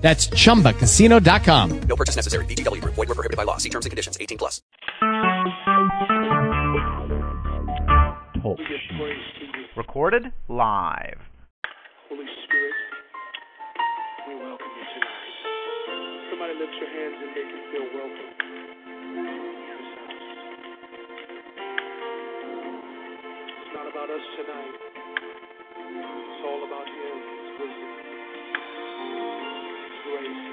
That's ChumbaCasino.com. No purchase necessary. VGW. Void were prohibited by law. See terms and conditions. 18 plus. Talk. Recorded live. Holy Spirit, we welcome you tonight. Somebody lift your hands and make you feel welcome. It's not about us tonight. It's all about Him, His wisdom grace.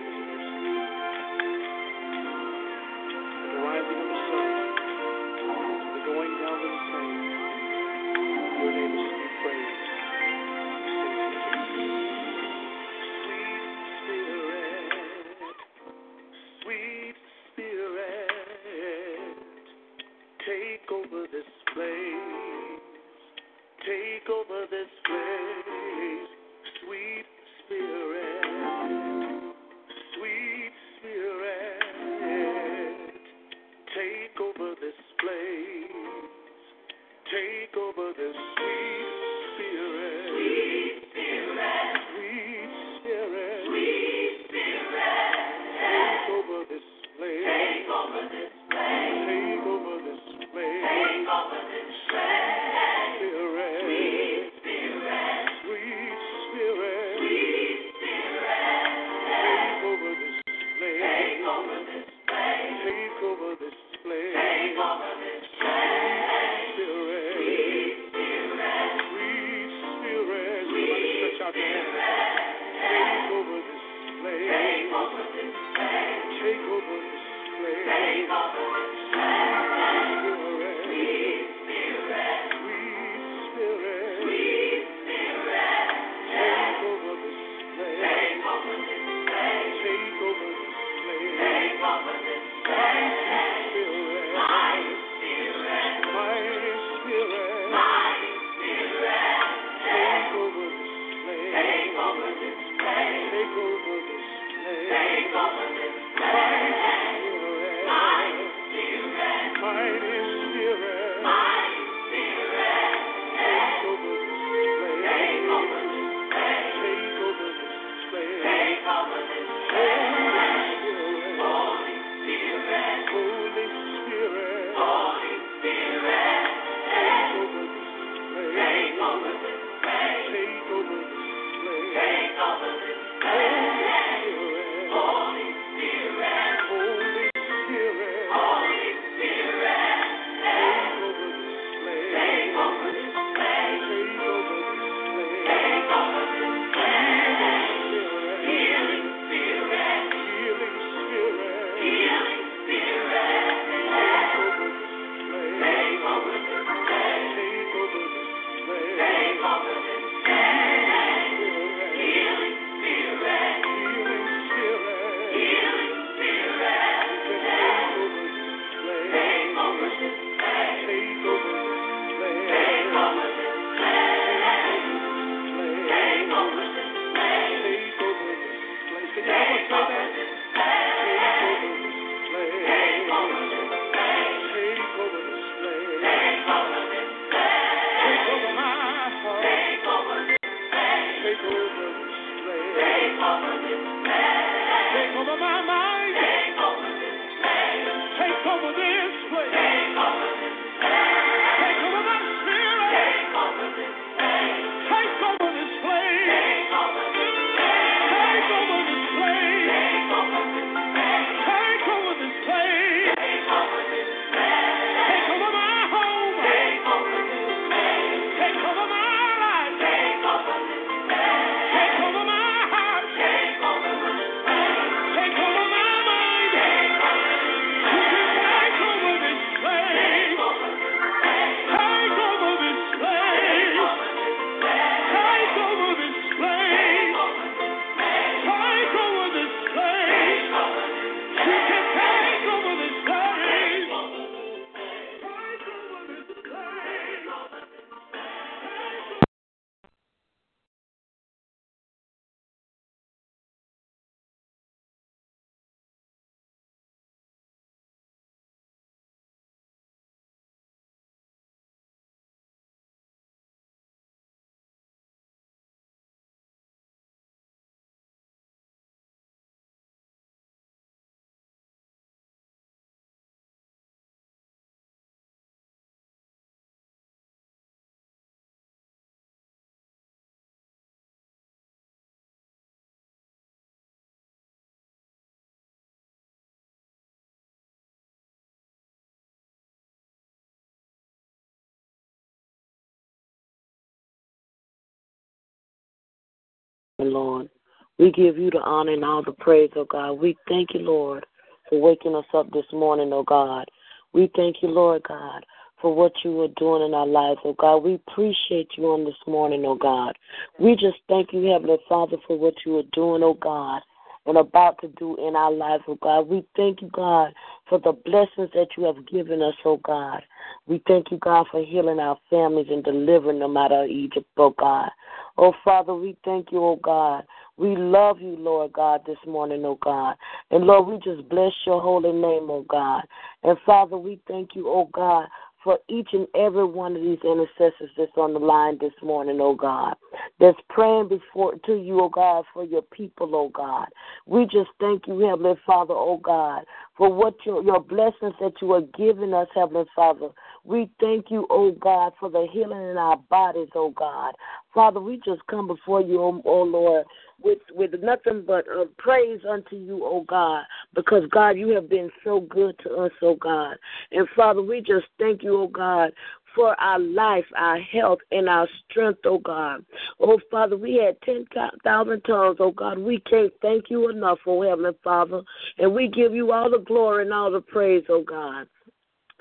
Lord. We give you the honor and all the praise, oh God. We thank you, Lord, for waking us up this morning, oh God. We thank you, Lord God, for what you are doing in our lives, oh God. We appreciate you on this morning, oh God. We just thank you, Heavenly Father, for what you are doing, oh God, and about to do in our lives, oh God. We thank you, God, for the blessings that you have given us, oh God. We thank you, God, for healing our families and delivering them out of Egypt, oh God. Oh Father, we thank you, oh God. We love you, Lord God, this morning, oh God. And Lord, we just bless your holy name, oh God. And Father, we thank you, oh God, for each and every one of these intercessors that's on the line this morning, oh God, that's praying before to you, oh God, for your people, oh God. We just thank you, Heavenly Father, oh God, for what your, your blessings that you are giving us, Heavenly Father. We thank you, oh God, for the healing in our bodies, oh God. Father, we just come before you, oh, oh Lord, with with nothing but uh, praise unto you, oh God, because God, you have been so good to us, oh God. And Father, we just thank you, oh God, for our life, our health, and our strength, oh God. Oh Father, we had 10,000 tongues, oh God. We can't thank you enough, oh Heavenly Father. And we give you all the glory and all the praise, oh God.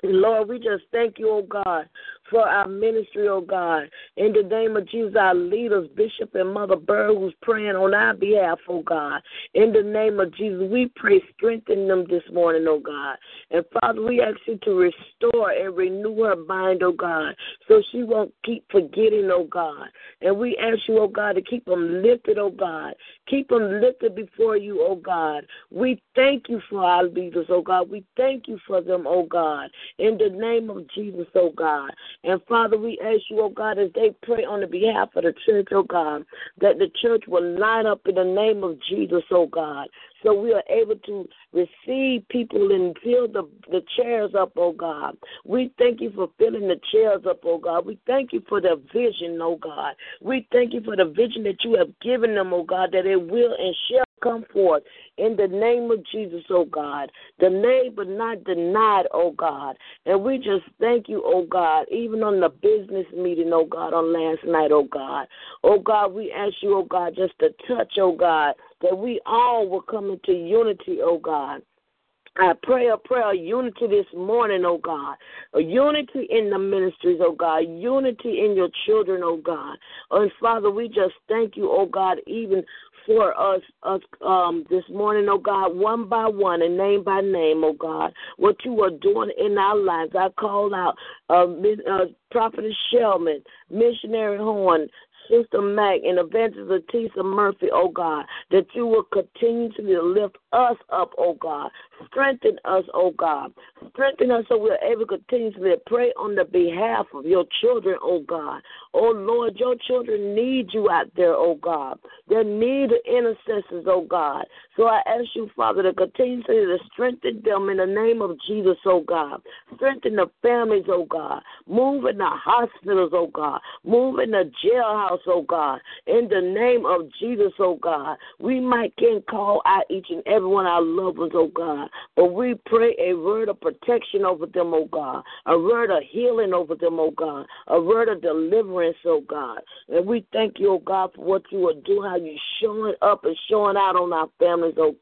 Lord, we just thank you, oh God, for our ministry, oh God. In the name of Jesus, our leaders, Bishop and Mother Bird, who's praying on our behalf, oh God. In the name of Jesus, we pray, strengthen them this morning, oh God. And Father, we ask you to restore and renew her mind, oh God, so she won't keep forgetting, oh God. And we ask you, oh God, to keep them lifted, oh God. Keep them lifted before you, oh God. We thank you for our leaders, oh God. We thank you for them, oh God. In the name of Jesus, oh God. And Father, we ask you, oh God, as they pray on the behalf of the church, oh God, that the church will line up in the name of Jesus, oh God, so we are able to receive people and fill the, the chairs up, oh God. We thank you for filling the chairs up, oh God. We thank you for the vision, oh God. We thank you for the vision that you have given them, oh God, that it will and shall come forth in the name of Jesus, oh God. The name but not denied, oh God. And we just thank you, oh God, even on the business meeting, oh God, on last night, oh God. Oh God, we ask you, oh God, just to touch, oh God, that we all will come into unity, oh God. I pray a prayer of unity this morning, oh God. A unity in the ministries, oh God. Unity in your children, oh God. And Father, we just thank you, oh God, even for us, us um, this morning, oh God, one by one and name by name, oh God, what you are doing in our lives. I call out uh, uh, Prophetess Shellman, Missionary Horn, Sister Mac and Evangelist Tisa Murphy, oh God, that you will continue to lift us up, oh God. Strengthen us, oh God. Strengthen us so we're able to continue to pray on the behalf of your children, oh God. Oh Lord, your children need you out there, oh God. They need the intercessors, oh God. So I ask you, Father, to continue to strengthen them in the name of Jesus, oh God. Strengthen the families, oh God. Move in the hospitals, oh God. Move in the jailhouse, oh God. In the name of Jesus, oh God. We might can call out each and every one our loved ones, oh God. But we pray a word of protection over them, oh God. A word of healing over them, oh God. A word of deliverance, oh God. And we thank you, oh God, for what you are doing, how you're showing up and showing out on our families, oh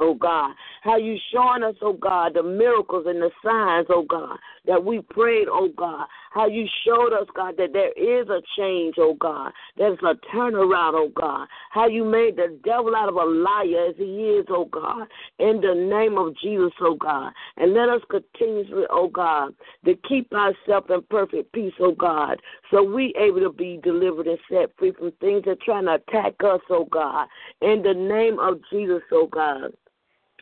oh God. How you showing us, oh God, the miracles and the signs, oh God, that we prayed, oh God. How you showed us, God, that there is a change, oh God. There's a turnaround, oh God. How you made the devil out of a liar as he is, oh God. In the name of Jesus, oh God. And let us continuously, oh God, to keep ourselves in perfect peace, oh God. So we able to be delivered and set free from things that trying to attack us, oh God. In the name of Jesus, oh God.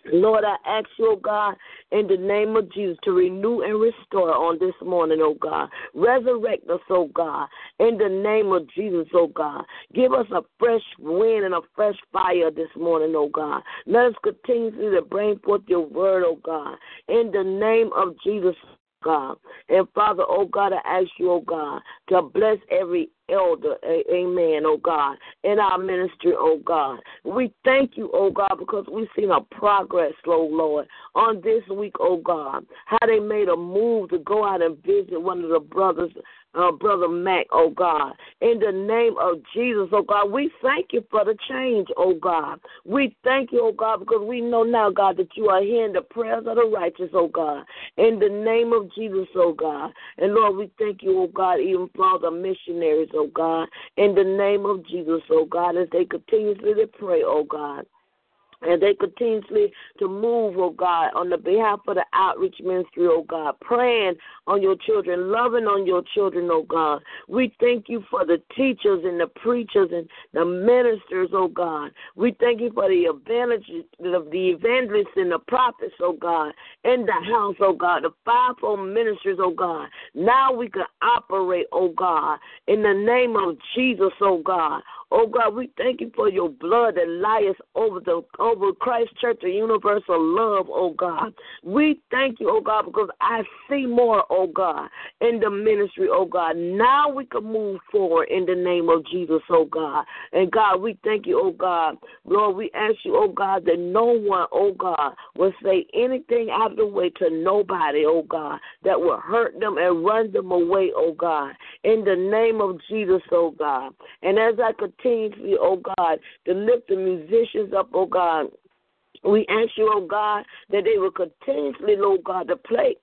Lord, I ask you, oh God, in the name of Jesus, to renew and restore on this morning, oh God. Resurrect us, oh God, in the name of Jesus, oh God. Give us a fresh wind and a fresh fire this morning, oh God. Let us continue to bring forth your word, oh God, in the name of Jesus, God. And Father, oh God, I ask you, oh God, to bless every elder, amen, oh God, in our ministry, oh God. We thank you, oh God, because we've seen a progress, oh Lord, on this week, oh God, how they made a move to go out and visit one of the brothers uh, Brother Mac, oh God. In the name of Jesus, oh God, we thank you for the change, oh God. We thank you, oh God, because we know now, God, that you are hearing the prayers of the righteous, oh God. In the name of Jesus, oh God. And Lord, we thank you, oh God, even for the missionaries, oh God. In the name of Jesus, oh God, as they continuously pray, oh God and they continuously to move, oh God, on the behalf of the outreach ministry, oh God, praying on your children, loving on your children, oh God. We thank you for the teachers and the preachers and the ministers, oh God. We thank you for the evangelists, the evangelists and the prophets, oh God, in the house, oh God, the fivefold ministers, oh God. Now we can operate, oh God, in the name of Jesus, oh God. Oh God, we thank you for your blood that lies over the over Christ Church, the universal love, oh God. We thank you, oh God, because I see more, oh God, in the ministry, oh God. Now we can move forward in the name of Jesus, oh God. And God, we thank you, oh God. Lord, we ask you, oh God, that no one, oh God, will say anything out of the way to nobody, oh God, that will hurt them and run them away, oh God. In the name of Jesus, oh God. And as I continue oh God, to lift the musicians up, oh God. We ask you, oh God, that they will continuously, Lord God, to play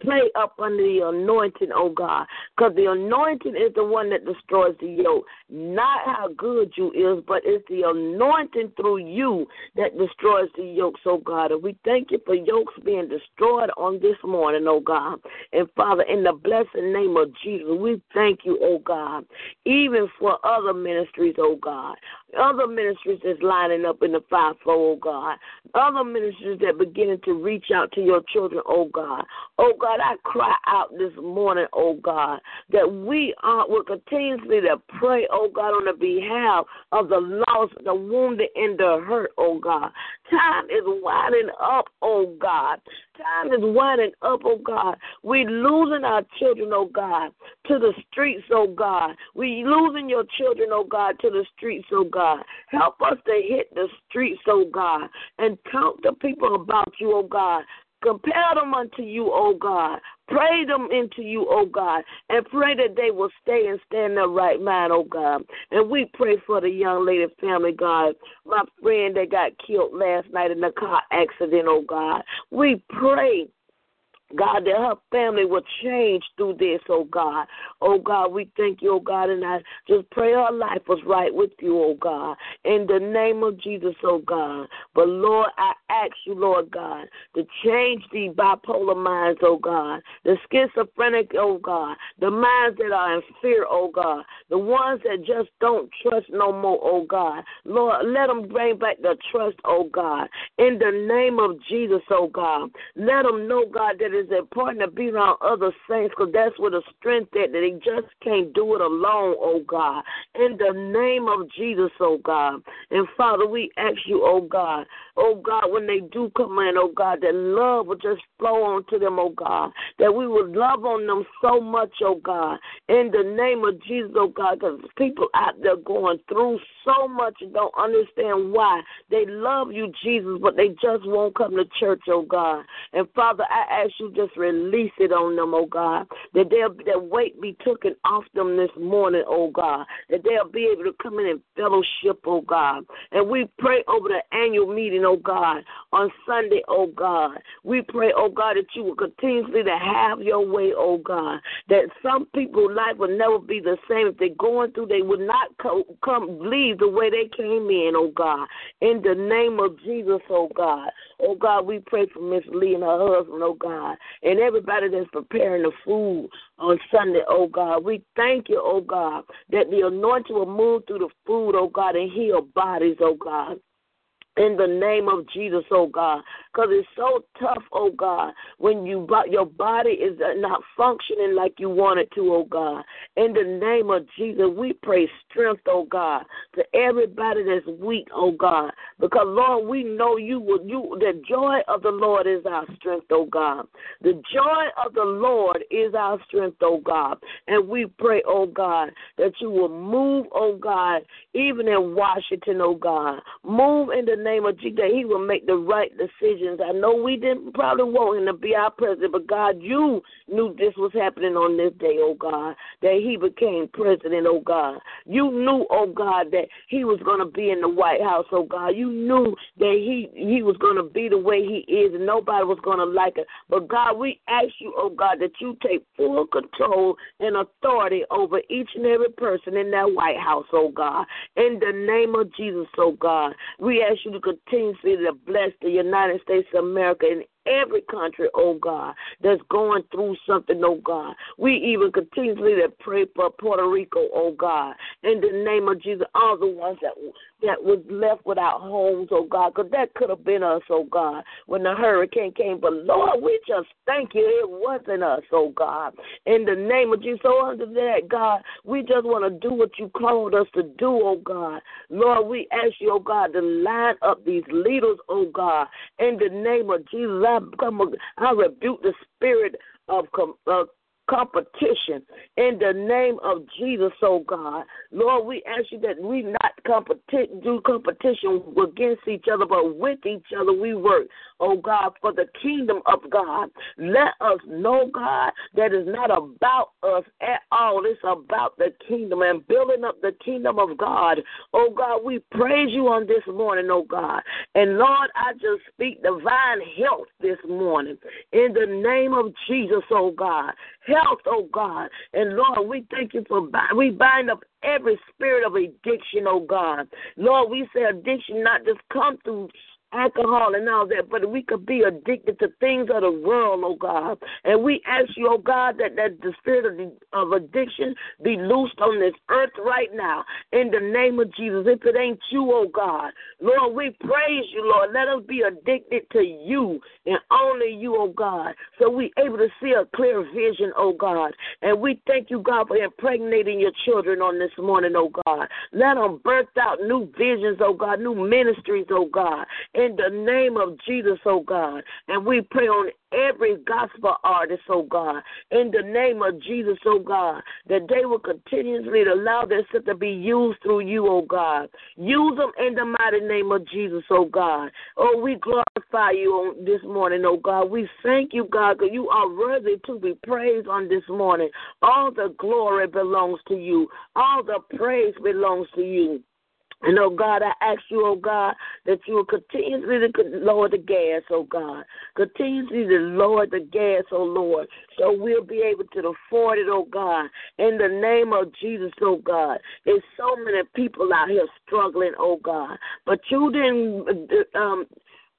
play up under the anointing, oh God, because the anointing is the one that destroys the yoke. Not how good you is, but it's the anointing through you that destroys the yokes, oh God. And we thank you for yokes being destroyed on this morning, oh God. And Father, in the blessed name of Jesus, we thank you, oh God, even for other ministries, oh God. Other ministries that's lining up in the fivefold, oh God. Other ministries that beginning to reach out to your children, oh God. Oh God, I cry out this morning, oh God, that we are will continuously to pray, oh God, on the behalf of the lost, the wounded, and the hurt, oh God. Time is winding up, oh God. Time is winding up, oh God. We losing our children, oh God, to the streets, oh God. We losing your children, oh God, to the streets, oh God. Help us to hit the streets, oh God, and talk to people about you, oh God. Compel them unto you, O God. Pray them into you, O God, and pray that they will stay and stand in the right mind, O God. And we pray for the young lady family, God, my friend that got killed last night in the car accident, O God. We pray God, that her family will change through this, oh God. Oh God, we thank you, oh God, and I just pray her life was right with you, oh God. In the name of Jesus, oh God. But Lord, I ask you, Lord God, to change the bipolar minds, oh God. The schizophrenic, oh God. The minds that are in fear, oh God. The ones that just don't trust no more, oh God. Lord, let them bring back the trust, oh God. In the name of Jesus, oh God. Let them know, God, that it's important to be around other saints because that's where the strength is, that they just can't do it alone, oh God. In the name of Jesus, oh God. And Father, we ask you, oh God, oh God, when they do come in, oh God, that love will just flow onto them, oh God. That we would love on them so much, oh God. In the name of Jesus, oh God, because people out there going through so much and don't understand why. They love you, Jesus, but they just won't come to church, oh God. And Father, I ask you just release it on them, oh God. That they'll that weight be taken off them this morning, oh God. That they'll be able to come in and fellowship, oh God. And we pray over the annual meeting, oh God, on Sunday, oh God. We pray, oh God, that you will continuously to have your way, oh God. That some people's life will never be the same. If they're going through, they would not co- come leave the way they came in, oh God. In the name of Jesus, oh God. Oh God, we pray for Miss Lee and her husband, oh God and everybody that's preparing the food on Sunday, oh God. We thank you, oh God, that the anointing will move through the food, oh God, and heal bodies, oh God. In the name of Jesus, oh God. Because it's so tough, oh God, when you your body is not functioning like you want it to, oh God. In the name of Jesus, we pray strength, oh God, to everybody that's weak, oh God. Because Lord, we know you will you the joy of the Lord is our strength, oh God. The joy of the Lord is our strength, oh God. And we pray, oh God, that you will move, oh God, even in Washington, oh God. Move in the name of Jesus, that He will make the right decisions. I know we didn't probably want Him to be our president, but God, you knew this was happening on this day, oh God, that He became president, oh God. You knew, oh God, that He was going to be in the White House, oh God. You knew that He He was going to be the way He is, and nobody was going to like it. But God, we ask you, oh God, that you take full control and authority over each and every person in that White House, oh God. In the name of Jesus, oh God, we ask you to continuously to bless the United States of America and every country, oh God, that's going through something, oh God. We even continuously to pray for Puerto Rico, oh God. In the name of Jesus, all the ones that that was left without homes, oh God, because that could have been us, oh God, when the hurricane came. But Lord, we just thank you it wasn't us, oh God. In the name of Jesus, so under that, God, we just want to do what you called us to do, oh God. Lord, we ask you, oh God, to line up these leaders, oh God. In the name of Jesus, I, come, I rebuke the spirit of, uh, competition in the name of Jesus, oh God. Lord, we ask you that we not competi- do competition against each other, but with each other we work, oh God, for the kingdom of God. Let us know, God, that is not about us at all. It's about the kingdom and building up the kingdom of God. Oh God, we praise you on this morning, oh God. And Lord, I just speak divine health this morning in the name of Jesus, oh God. Health, oh God. And Lord, we thank you for we bind up every spirit of addiction, oh God. Lord, we say addiction not just come through alcohol and all that, but we could be addicted to things of the world, oh God. And we ask you, oh God, that, that the spirit of, the, of addiction be loosed on this earth right now in the name of Jesus. If it ain't you, oh God, Lord, we praise you, Lord. Let us be addicted to you and only you, oh God, so we able to see a clear vision, oh God. And we thank you, God, for impregnating your children on this morning, oh God. Let them birth out new visions, oh God, new ministries, oh God in the name of Jesus, oh God. And we pray on every gospel artist, oh God, in the name of Jesus, oh God, that they will continuously allow themselves to be used through you, oh God. Use them in the mighty name of Jesus, oh God. Oh, we glorify you on this morning, oh God. We thank you, God, because you are worthy to be praised on this morning. All the glory belongs to you. All the praise belongs to you. And oh God, I ask you, oh God, that you will continuously lower the gas, oh God. Continuously to lower the gas, oh Lord, so we'll be able to afford it, oh God. In the name of Jesus, oh God. There's so many people out here struggling, oh God. But you didn't um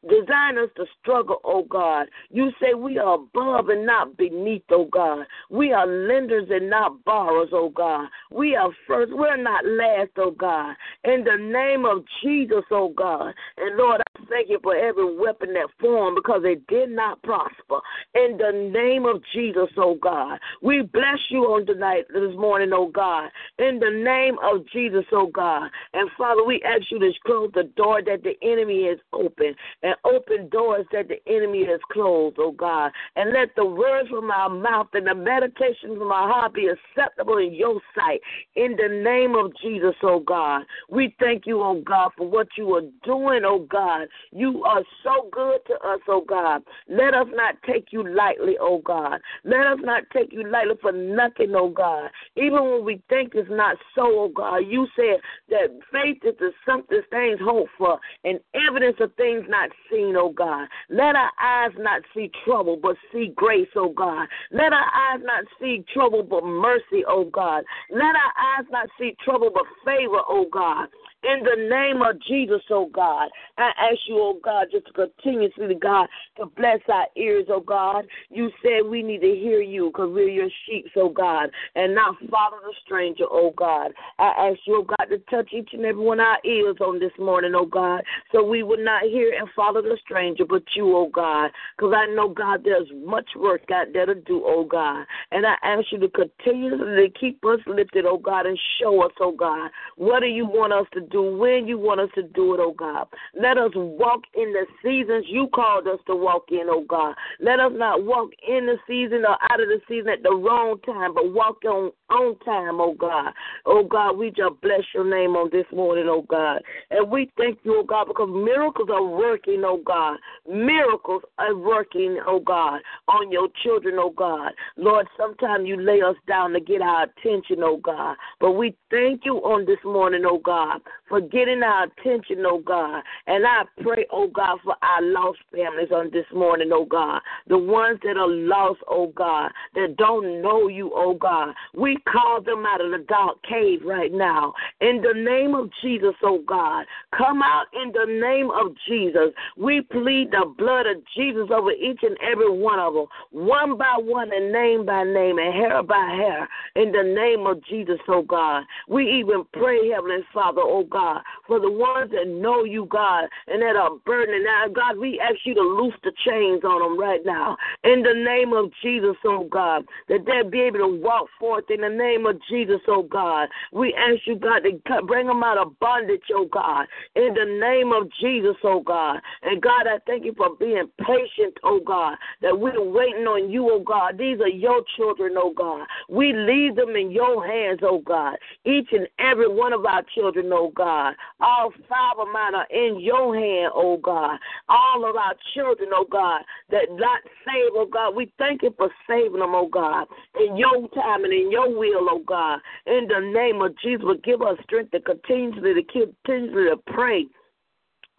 Design us to struggle, oh God. You say we are above and not beneath, oh God. We are lenders and not borrowers, oh God. We are first, we're not last, oh God. In the name of Jesus, oh God. And Lord, I thank you for every weapon that formed because it did not prosper. In the name of Jesus, oh God. We bless you on tonight, this morning, oh God. In the name of Jesus, oh God. And Father, we ask you to close the door that the enemy has opened and open doors that the enemy has closed, oh God. And let the words from our mouth and the meditations from our heart be acceptable in your sight. In the name of Jesus, oh God. We thank you, oh God, for what you are doing, oh God. You are so good to us, oh God. Let us not take you lightly, oh God. Let us not take you lightly for nothing, oh God. Even when we think it's not so, oh God, you said that faith is the something things hoped for and evidence of things not seen, oh God. Let our eyes not see trouble, but see grace, oh God. Let our eyes not see trouble, but mercy, oh God. Let our eyes not see trouble, but favor, oh God. In the name of Jesus, oh God, I ask you, oh God, just to continuously, God, to bless our ears, oh God. You said we need to hear you because we're your sheep, oh God, and not follow the stranger, oh Oh God. I ask you, oh God, to touch each and every one of our ears on this morning, oh God, so we would not hear and follow the stranger, but you, oh God, because I know, God, there's much work out there to do, oh God. And I ask you to continue to keep us lifted, oh God, and show us, oh God, what do you want us to do, when you want us to do it, oh God. Let us walk in the seasons you called us to walk in, oh God. Let us not walk in the season or out of the season at the wrong time, but walk on on time, oh God. Oh God, we just bless your name on this morning, oh God. And we thank you, oh God, because miracles are working, oh God. Miracles are working, oh God, on your children, oh God. Lord, sometimes you lay us down to get our attention, oh God. But we thank you on this morning, oh God, for getting our attention, oh God. And I pray, oh God, for our lost families on this morning, oh God. The ones that are lost, oh God, that don't know you, oh God. We call them out of the dark cave right now. In the name of Jesus, oh God. Come out in the name of Jesus. We plead the blood of Jesus over each and every one of them, one by one and name by name and hair by hair. In the name of Jesus, oh God. We even pray, Heavenly Father, oh God, for the ones that know you, God, and that are burdening now. God, we ask you to loose the chains on them right now. In the name of Jesus, oh God, that they'll be able to walk forth in the name of Jesus, oh Oh God. We ask you, God, to bring them out of bondage, oh God. In the name of Jesus, oh God. And God, I thank you for being patient, oh God, that we're waiting on you, oh God. These are your children, oh God. We leave them in your hands, oh God. Each and every one of our children, oh God. All five of mine are in your hand, oh God. All of our children, oh God, that not saved, oh God. We thank you for saving them, oh God, in your time and in your will, oh God. In the name of Jesus, give us strength to continually to continually to pray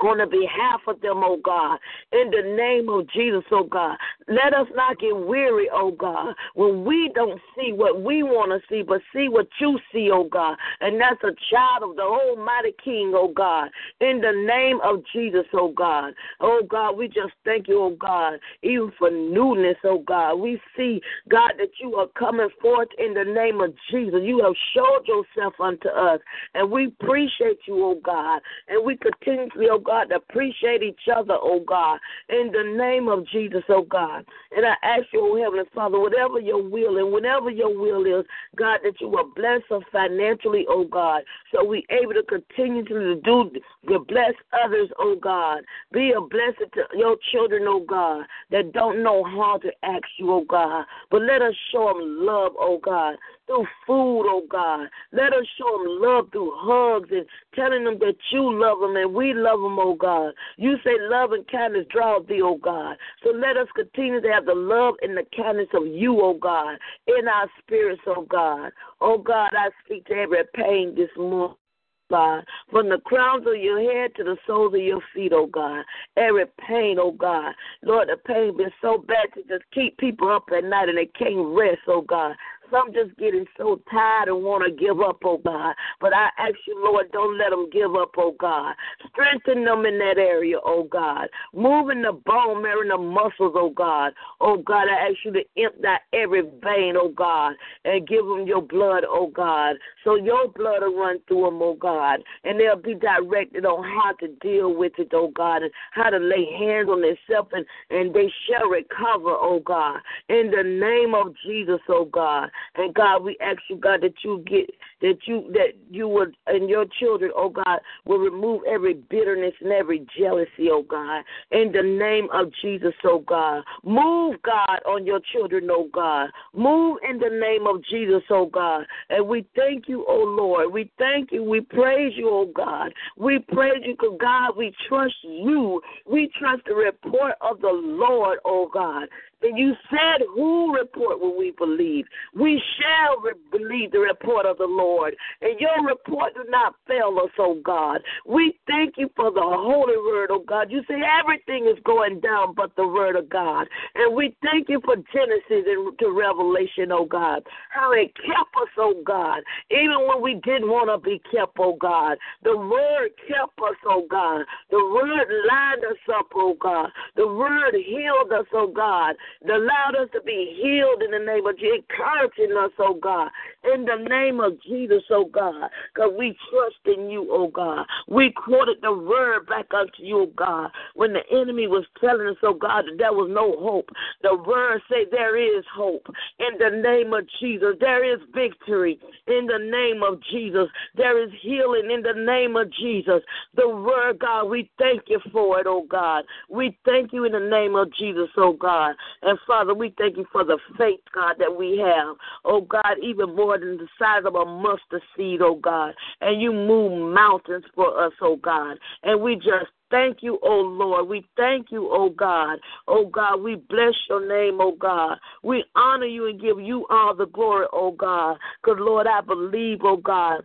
on the behalf of them, oh God, in the name of Jesus, oh God. Let us not get weary, oh God, when we don't see what we want to see, but see what you see, oh God. And that's a child of the Almighty King, oh God, in the name of Jesus, oh God. Oh God, we just thank you, oh God, even for newness, oh God. We see, God, that you are coming forth in the name of Jesus. You have showed yourself unto us, and we appreciate you, oh God, and we continuously, oh God, God, to appreciate each other, oh God, in the name of Jesus, oh God. And I ask you, oh Heavenly Father, whatever your will and whatever your will is, God, that you will bless us financially, oh God, so we able to continue to do to bless others, oh God. Be a blessing to your children, oh God, that don't know how to ask you, oh God. But let us show them love, oh God through food, oh God. Let us show them love through hugs and telling them that you love them and we love them, oh God. You say love and kindness draw thee, oh God. So let us continue to have the love and the kindness of you, oh God, in our spirits, oh God. Oh God, I speak to every pain this morning. God, from the crowns of your head to the soles of your feet, oh God. Every pain, oh God. Lord, the pain been so bad to just keep people up at night and they can't rest, oh God. Some just getting so tired and want to give up, oh God. But I ask you, Lord, don't let them give up, oh God. Strengthen them in that area, oh God. Moving the bone marrow and the muscles, oh God. Oh God, I ask you to empty every vein, oh God, and give them your blood, oh God. So your blood will run through them, oh God. And they'll be directed on how to deal with it, oh God, and how to lay hands on themselves, and, and they shall recover, oh God. In the name of Jesus, oh God. And God, we ask you, God, that you get that you that you would and your children, oh God, will remove every bitterness and every jealousy, oh God. In the name of Jesus, oh God. Move, God, on your children, oh God. Move in the name of Jesus, oh God. And we thank you, oh Lord. We thank you. We praise you, oh God. We praise you because God, we trust you. We trust the report of the Lord, oh God. And you said, Who report will we believe? We shall re- believe the report of the Lord. And your report do not fail us, oh God. We thank you for the holy word, oh God. You say everything is going down but the word of God. And we thank you for Genesis and to Revelation, oh God. How it kept us, oh God. Even when we didn't want to be kept, oh God. The word kept us, oh God. The word lined us up, oh God. The word healed us, oh God. It allowed us to be healed in the name of Jesus, encouraging us, oh God. In the name of Jesus, oh God. Because we trust in you, oh God. We quoted the word back unto you, oh God. When the enemy was telling us, oh God, that there was no hope. The word say there is hope. In the name of Jesus, there is victory. In the name of Jesus, there is healing. In the name of Jesus, the word, God, we thank you for it, oh God. We thank you in the name of Jesus, oh God. And Father, we thank you for the faith, God, that we have. Oh God, even more than the size of a mustard seed, oh God. And you move mountains for us, oh God. And we just Thank you, oh Lord. We thank you, oh God. Oh God, we bless your name, oh God. We honor you and give you all the glory, oh God. Because, Lord, I believe, oh God,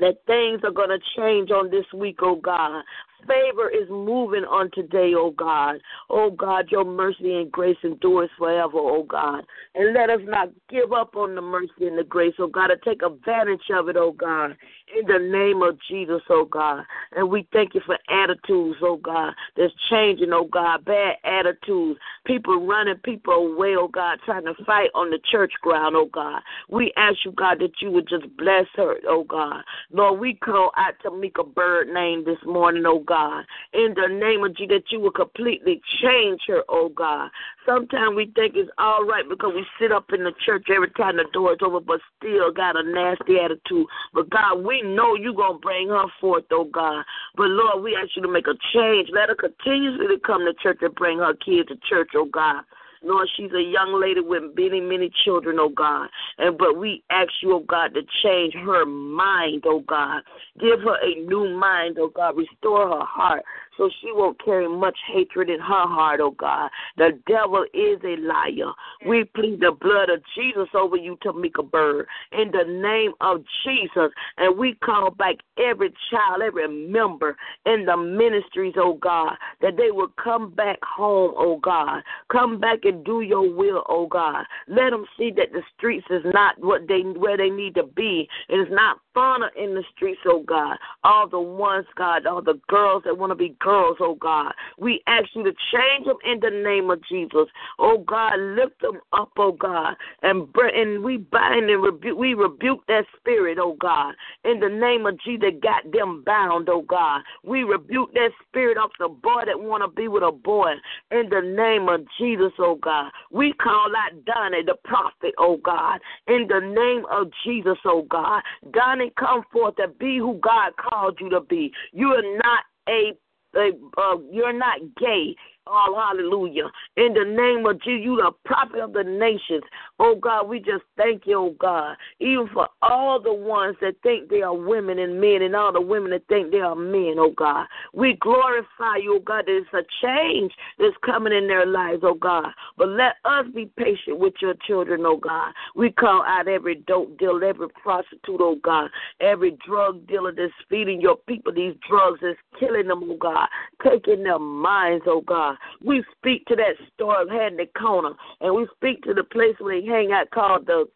that things are going to change on this week, oh God. Favor is moving on today, oh God. Oh God, your mercy and grace endures forever, oh God. And let us not give up on the mercy and the grace, oh God, to take advantage of it, oh God in the name of Jesus, oh God. And we thank you for attitudes, oh God, that's changing, oh God, bad attitudes. People running people away, oh God, trying to fight on the church ground, oh God. We ask you, God, that you would just bless her, oh God. Lord, we call out Tamika Bird name this morning, oh God. In the name of Jesus, that you would completely change her, oh God. Sometimes we think it's all right because we sit up in the church every time the door is over, but still got a nasty attitude. But God, we know you're going to bring her forth, oh God. But Lord, we ask you to make a change. Let her continuously come to church and bring her kids to church, oh God. Lord, she's a young lady with many, many children, oh God. And but we ask you, oh God, to change her mind, oh God. Give her a new mind, oh God. Restore her heart so she won't carry much hatred in her heart, oh God. The devil is a liar. We plead the blood of Jesus over you, Tamika Bird, in the name of Jesus. And we call back every child, every member in the ministries, oh God, that they will come back home, oh God. Come back and do your will, oh God. Let them see that the streets is not what they where they need to be. It is not in the streets, oh God. All the ones, God, all the girls that want to be girls, oh God. We ask you to change them in the name of Jesus. Oh God, lift them up, oh God. And, and we bind and rebuke, we rebuke that spirit, oh God. In the name of Jesus, that got them bound, oh God. We rebuke that spirit of the boy that want to be with a boy. In the name of Jesus, oh God. We call out Donnie, the prophet, oh God. In the name of Jesus, oh God. Donnie, come forth and be who God called you to be. You are not a uh, you're not gay. Oh, hallelujah. In the name of Jesus, you the prophet of the nations. Oh, God, we just thank you, oh, God. Even for all the ones that think they are women and men and all the women that think they are men, oh, God. We glorify you, oh, God. There's a change that's coming in their lives, oh, God. But let us be patient with your children, oh, God. We call out every dope dealer, every prostitute, oh, God. Every drug dealer that's feeding your people these drugs, that's killing them, oh, God. Taking their minds, oh, God. We speak to that store of Handy Corner, and we speak to the place where they hang out called the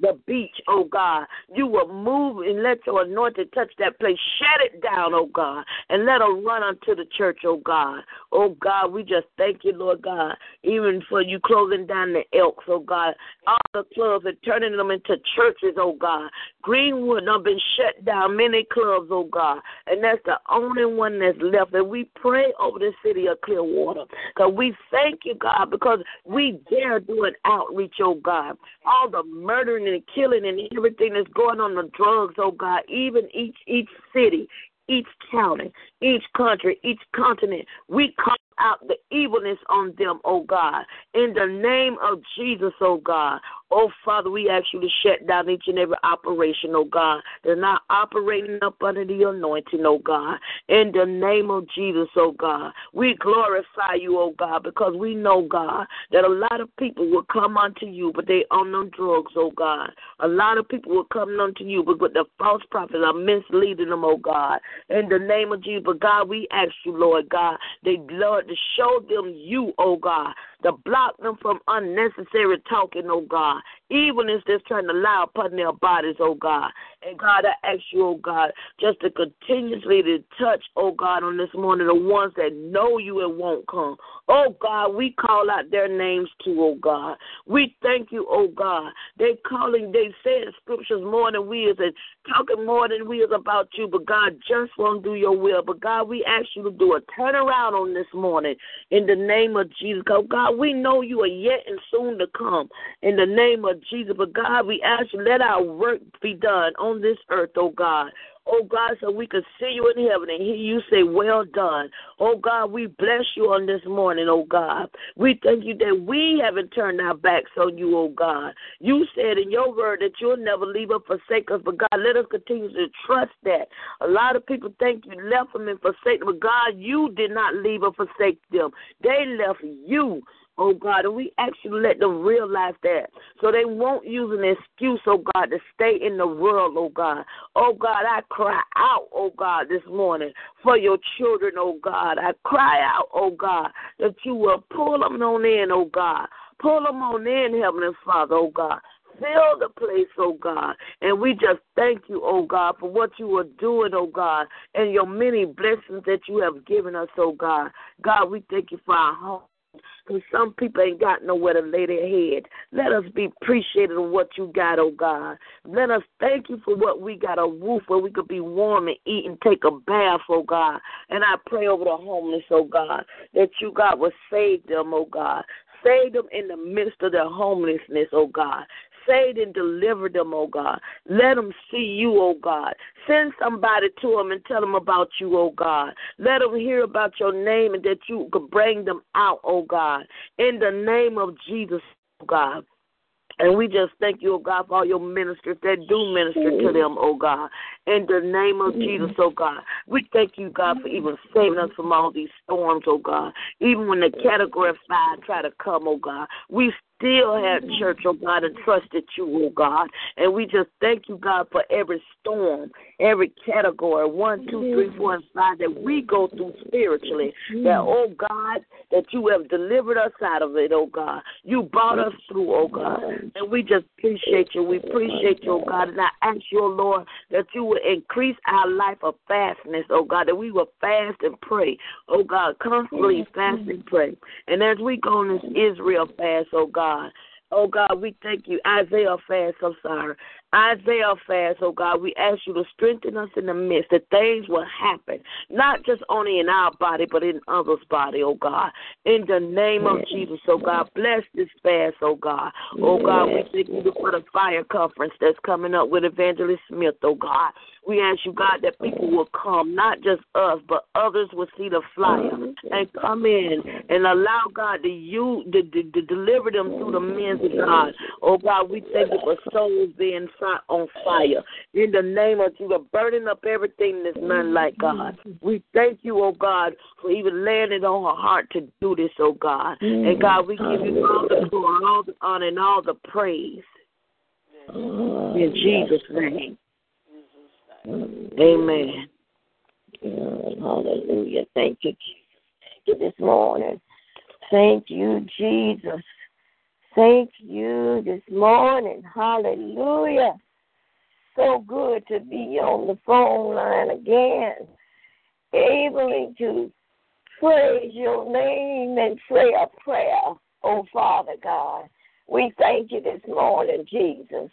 the beach, oh God. You will move and let your anointing touch that place. Shut it down, oh God, and let them run unto the church, oh God. Oh God, we just thank you, Lord God, even for you closing down the Elks, oh God. All the clubs and turning them into churches, oh God. Greenwood have been shut down, many clubs, oh God, and that's the only one that's left. And we pray over the city of Clearwater, because we thank you, God, because we dare do an outreach, oh God. All the murdering and killing and everything that's going on the drugs, oh God, even each each city, each county, each country, each continent. We call out the evilness on them, oh God. In the name of Jesus, oh God. Oh, Father, we ask you to shut down each and every operation, oh God. They're not operating up under the anointing, oh God. In the name of Jesus, oh God. We glorify you, oh God, because we know, God, that a lot of people will come unto you, but they on them drugs, oh God. A lot of people will come unto you, but, the false prophets are misleading them, oh God. In the name of Jesus, but God, we ask you, Lord God, they Lord to show them you, oh God, to block them from unnecessary talking, oh God, even if they're trying to lie upon their bodies, oh God. And God, I ask you, oh God, just to continuously to touch, oh God, on this morning, the ones that know you and won't come. Oh God, we call out their names too, oh God. We thank you, oh God. They calling, they saying scriptures more than we is and talking more than we is about you, but God just won't do your will. But God, we ask you to do a turnaround on this morning in the name of Jesus. Oh God, we know you are yet and soon to come in the name of Jesus. But God, we ask you, let our work be done on this earth, oh God oh God, so we could see you in heaven and hear you say, Well done. Oh God, we bless you on this morning, oh God. We thank you that we haven't turned our backs on you, oh God. You said in your word that you'll never leave us, forsake us, but God, let us continue to trust that. A lot of people think you left them and forsake them, but God, you did not leave or forsake them. They left you oh God, and we actually let them realize that so they won't use an excuse, oh God, to stay in the world, oh God. Oh God, I cry out, oh God, this morning for your children, oh God. I cry out, oh God, that you will pull them on in, oh God. Pull them on in, Heavenly Father, oh God. Fill the place, oh God. And we just thank you, oh God, for what you are doing, oh God, and your many blessings that you have given us, oh God. God, we thank you for our home. Because some people ain't got nowhere to lay their head. Let us be appreciative of what you got, oh God. Let us thank you for what we got a roof where we could be warm and eat and take a bath, oh God. And I pray over the homeless, oh God, that you, God, will save them, oh God. Save them in the midst of their homelessness, oh God saved and deliver them, oh God. Let them see you, oh God. Send somebody to them and tell them about you, oh God. Let them hear about your name and that you could bring them out, oh God. In the name of Jesus, oh God. And we just thank you, oh God, for all your ministers that do minister to them, oh God. In the name of Jesus, oh God. We thank you, God, for even saving us from all these storms, oh God. Even when the category five try to come, oh God. We still have church, oh God, and trusted you, oh God. And we just thank you, God, for every storm, every category, one, two, three, four, and five, that we go through spiritually. That, oh God, that you have delivered us out of it, oh God. You brought us through, oh God. And we just appreciate you. We appreciate you, oh God. And I ask you, oh Lord, that you will increase our life of fastness, oh God, that we will fast and pray, oh God, constantly fast and pray. And as we go on this Israel fast, oh God, God. Oh God, we thank you. Isaiah fast, I'm sorry. Isaiah fast, oh God, we ask you to strengthen us in the midst that things will happen, not just only in our body, but in others' body, oh God. In the name of Jesus, oh God, bless this fast, oh God. Oh God, we thank you for the fire conference that's coming up with Evangelist Smith, oh God. We ask you, God, that people will come, not just us, but others will see the flyer and come in and allow God to you to, to, to deliver them through the men's of God. Oh God, we thank you for souls being on fire. In the name of Jesus, burning up everything that's not like God. We thank you, oh God, for even laying it on her heart to do this, oh God. And God, we give you all the glory, all the honor, and all the praise. In Jesus' name. Amen. Hallelujah. Thank you, Jesus. Thank you this morning. Thank you, Jesus. Thank you this morning. Hallelujah. So good to be on the phone line again, able to praise your name and pray a prayer, oh Father God. We thank you this morning, Jesus.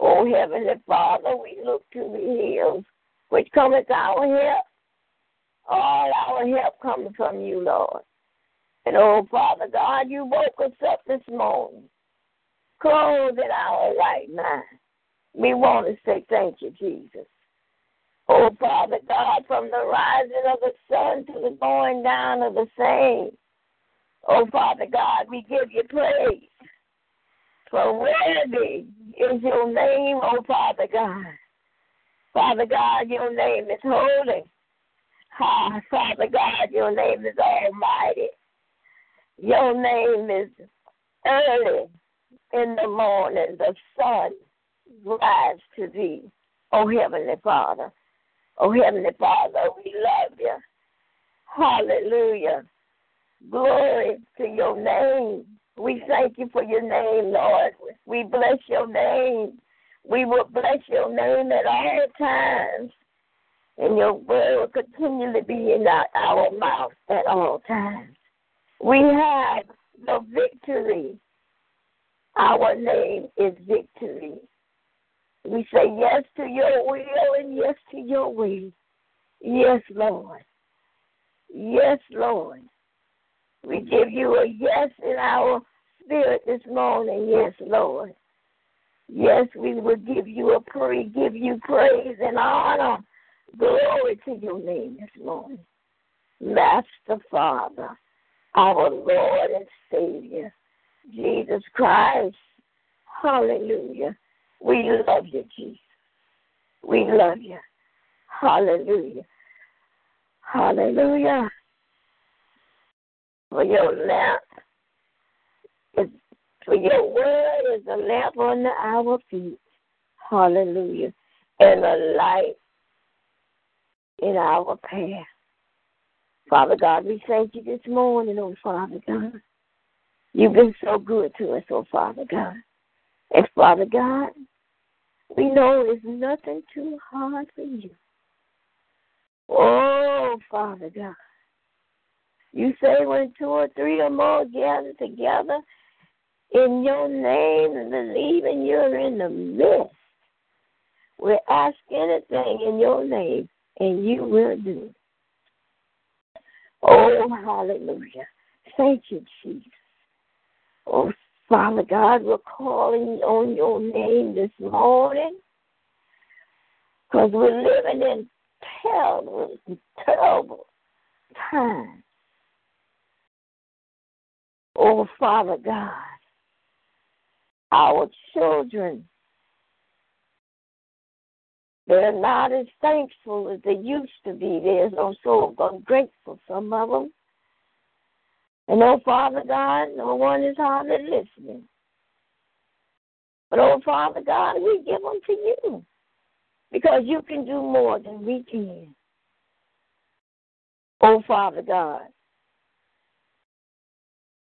Oh Heavenly Father, we look to the hills, which cometh our help. All our help coming from you, Lord. And oh, Father God, you woke us up this morning, clothed our right mind. We want to say thank you, Jesus. Oh, Father God, from the rising of the sun to the going down of the same. Oh, Father God, we give you praise. For worthy is your name, O Father God. Father God, your name is holy. Ah, Father God, your name is almighty. Your name is early in the morning. The sun rise to thee, O Heavenly Father. O Heavenly Father, we love you. Hallelujah. Glory to your name. We thank you for your name, Lord. We bless your name. We will bless your name at all times. And your word will continually be in our, our mouth at all times. We have the victory. Our name is victory. We say yes to your will and yes to your way. Yes, Lord. Yes, Lord. We give you a yes in our spirit this morning. Yes, Lord. Yes, we will give you a praise, give you praise and honor. Glory to your name this morning. Master Father, our Lord and Savior, Jesus Christ. Hallelujah. We love you, Jesus. We love you. Hallelujah. Hallelujah. For your lamp for your word is a lamp on our feet. Hallelujah. And a light in our path. Father God, we thank you this morning, oh Father God. You've been so good to us, oh Father God. And Father God, we know it's nothing too hard for you. Oh, Father God. You say when two or three or more gather together in your name and believing you're in the midst, we ask anything in your name and you will do. Oh, hallelujah. Thank you, Jesus. Oh, Father God, we're calling on your name this morning because we're living in terrible, terrible times. Oh, Father God, our children, they're not as thankful as they used to be. They're so ungrateful, some of them. And oh, Father God, no one is hardly listening. But oh, Father God, we give them to you because you can do more than we can. Oh, Father God,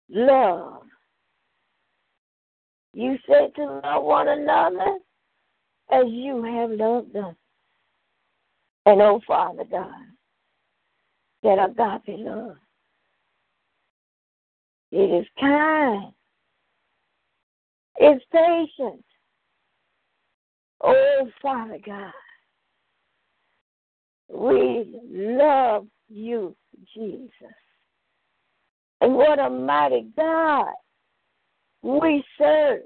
love. You said to love one another as you have loved us. And oh, Father God, that agape love. It is kind. It's patient. Oh, Father God, we love you, Jesus. And what a mighty God we serve.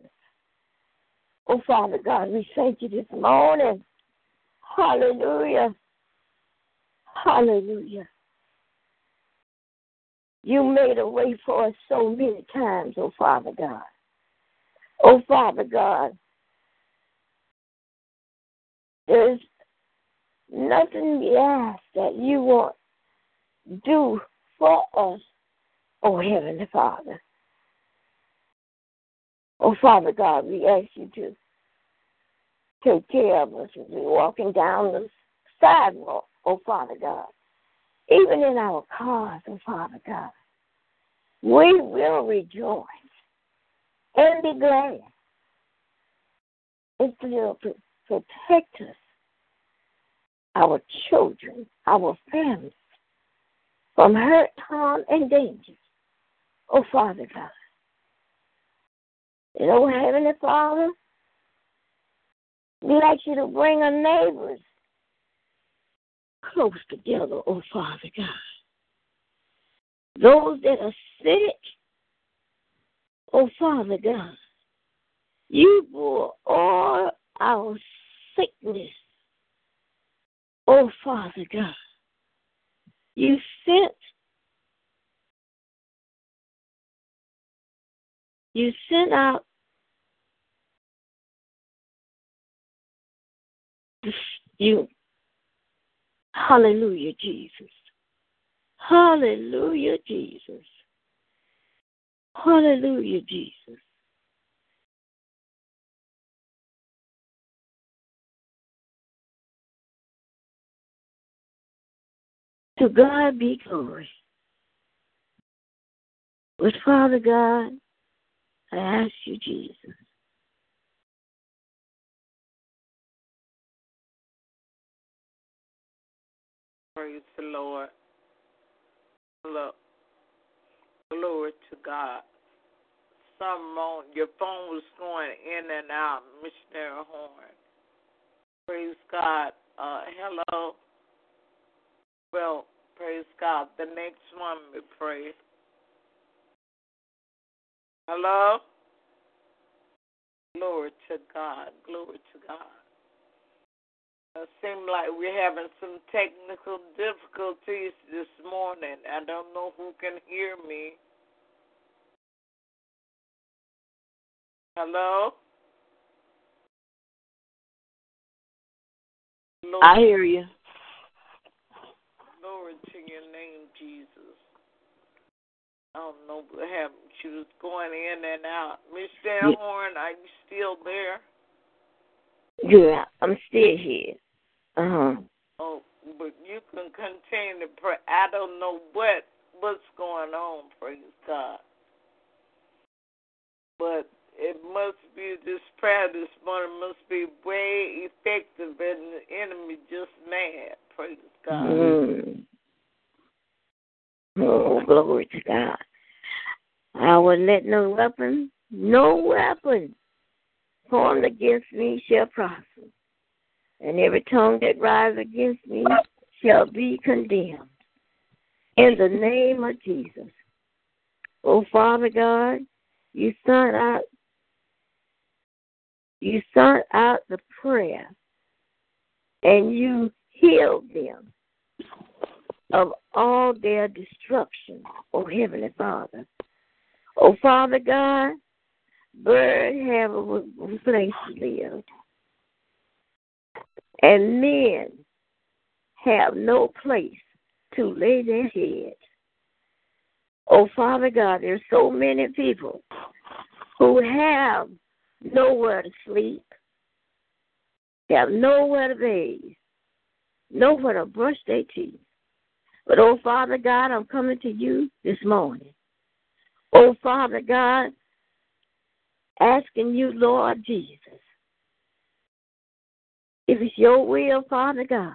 Oh, Father God, we thank you this morning. Hallelujah. Hallelujah. You made a way for us so many times, oh Father God. Oh Father God, there's nothing we ask that you won't do for us, oh Heavenly Father. Oh Father God, we ask you to take care of us as we're walking down the sidewalk, oh Father God. Even in our cars, oh Father God. We will rejoice and be glad. if you'll protect us, our children, our families, from hurt, harm, and danger. Oh, Father God. And oh, Heavenly Father, we ask you to bring our neighbors close together, oh, Father God. Those that are sick, oh, Father God, you bore all our sickness. Oh, Father God, you sent you sent out you. Hallelujah, Jesus. Hallelujah, Jesus. Hallelujah, Jesus. To God be glory. But Father God, I ask you, Jesus, Praise the Lord. Look, glory to God. On your phone was going in and out, missionary horn. Praise God. Uh, hello. Well, praise God. The next one we pray. Hello. Glory to God. Glory to God. It seems like we're having some technical difficulties this morning. I don't know who can hear me. Hello? Lord, I hear you. glory to your name, Jesus. I don't know what happened. She was going in and out. Miss Dan Yeah. Horn, are you still there? Yeah, I'm still here. Uh huh. Oh, but you can continue to pray. I don't know what what's going on. Praise God. But it must be this prayer this morning must be way effective, and the enemy just mad. Praise God. Mm. Oh, glory to God. I will let no weapon, no weapon formed against me shall prosper. And every tongue that rises against me shall be condemned. In the name of Jesus. Oh, Father God, you sent out you sent out the prayer and you healed them of all their destruction, oh Heavenly Father. Oh Father God, birds have a place to live, and men have no place to lay their head. Oh Father God, there's so many people who have nowhere to sleep, have nowhere to bathe, nowhere to brush their teeth. But oh Father God, I'm coming to you this morning. Oh Father God, asking you, Lord Jesus, if it's your will, Father God,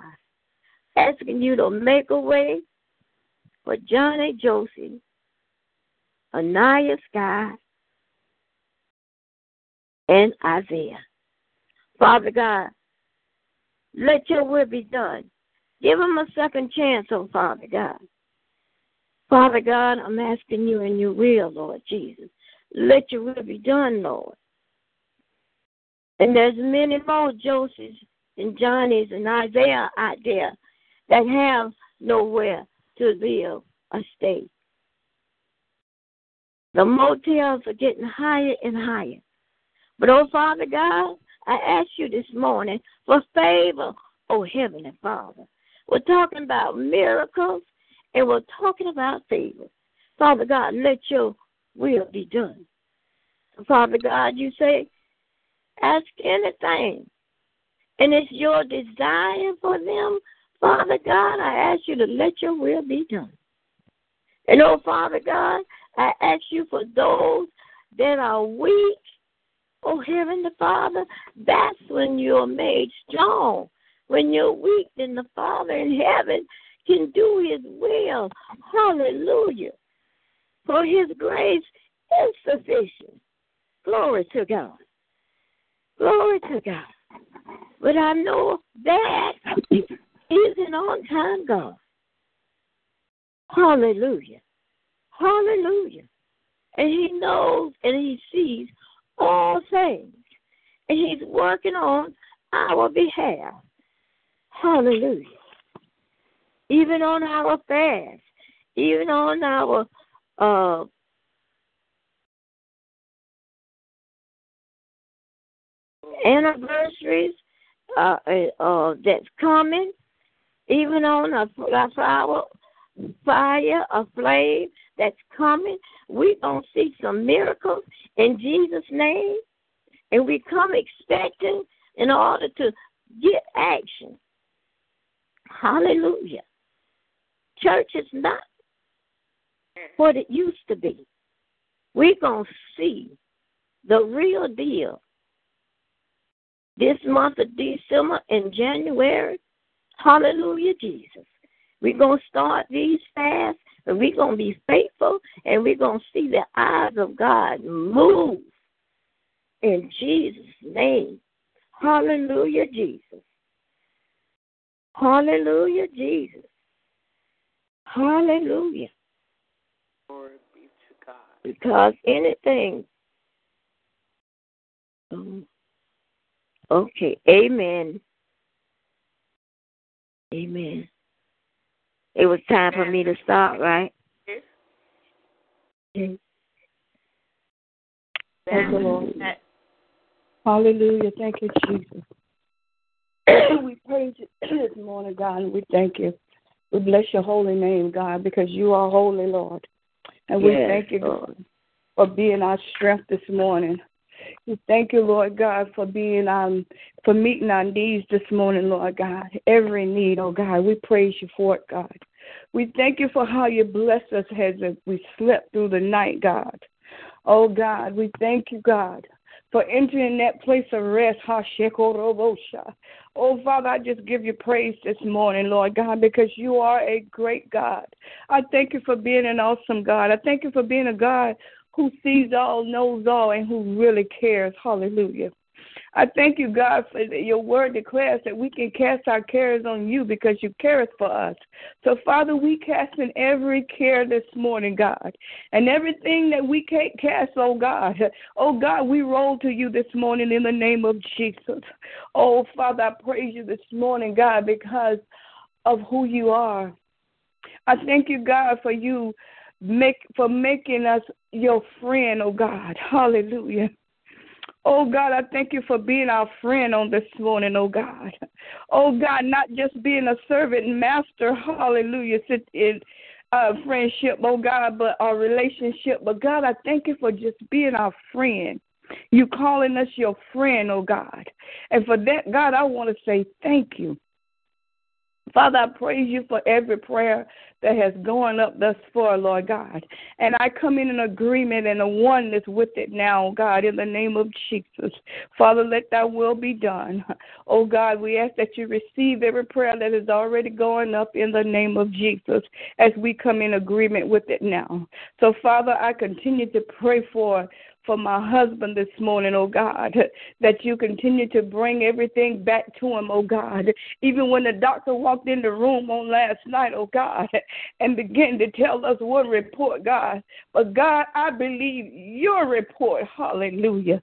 asking you to make a way for Johnny Josie, Anaya Sky, and Isaiah. Father God, let your will be done. Give them a second chance, oh Father God. Father God, I'm asking you in your will, Lord Jesus. Let your will be done, Lord. And there's many more Josephs and Johnnies and Isaiah out there that have nowhere to live or stay. The motels are getting higher and higher. But oh Father God, I ask you this morning for favor, oh Heavenly Father. We're talking about miracles and we're talking about favor. Father God, let your will be done. Father God, you say, ask anything. And it's your desire for them. Father God, I ask you to let your will be done. And oh, Father God, I ask you for those that are weak. Oh, Heavenly Father, that's when you're made strong. When you're weak, then the Father in heaven can do his will. Hallelujah. For his grace is sufficient. Glory to God. Glory to God. But I know that He's an on time God. Hallelujah. Hallelujah. And He knows and He sees all things. And He's working on our behalf. Hallelujah. Even on our fast, even on our uh, anniversaries, uh, uh, uh, that's coming, even on a, a flower, fire, a flame that's coming. We're going to see some miracles in Jesus' name. And we come expecting in order to get action. Hallelujah. Church is not what it used to be. We're going to see the real deal this month of December and January. Hallelujah, Jesus. We're going to start these fasts and we're going to be faithful and we're going to see the eyes of God move in Jesus' name. Hallelujah, Jesus. Hallelujah, Jesus. Hallelujah. Glory be to God. Because anything. Um, okay. Amen. Amen. It was time for me to start, right? Yes. Okay. Thank you, Lord. Hallelujah. Thank you, Jesus. we praise you this morning, God, and we thank you. We bless your holy name, God, because you are holy, Lord. And we Yes, thank you Lord. for being our strength this morning. We thank you, Lord God, for being um for meeting our needs this morning, Lord God. Every need, oh God. We praise you for it, God. We thank you for how you blessed us as we slept through the night, God. Oh God, we thank you, God, for entering that place of rest. Hashekorobosha. Oh Father, I just give you praise this morning, Lord God, because you are a great God. I thank you for being an awesome God. I thank you for being a God who sees all, knows all, and who really cares. Hallelujah. I thank you, God, for your word declares that we can cast our cares on you because you care for us. So, Father, we cast in every care this morning, God, and everything that we can't cast, oh God, oh God, we roll to you this morning in the name of Jesus. Oh, Father, I praise you this morning, God, because of who you are. I thank you, God, for you make for making us your friend, oh God. Hallelujah. Oh God, I thank you for being our friend on this morning, oh God. Oh God, not just being a servant and master, hallelujah, sit in uh, friendship, oh God, but our relationship. But God, I thank you for just being our friend. You calling us your friend, oh God. And for that, God, I want to say thank you. Father, I praise you for every prayer that has gone up thus far, Lord God. And I come in an agreement and a oneness with it now, God, in the name of Jesus. Father, let thy will be done. Oh God, we ask that you receive every prayer that is already going up in the name of Jesus as we come in agreement with it now. So, Father, I continue to pray for for my husband this morning, oh God, that you continue to bring everything back to him, oh God. Even when the doctor walked in the room on last night, oh God, and began to tell us one report, God. But God, I believe your report. Hallelujah.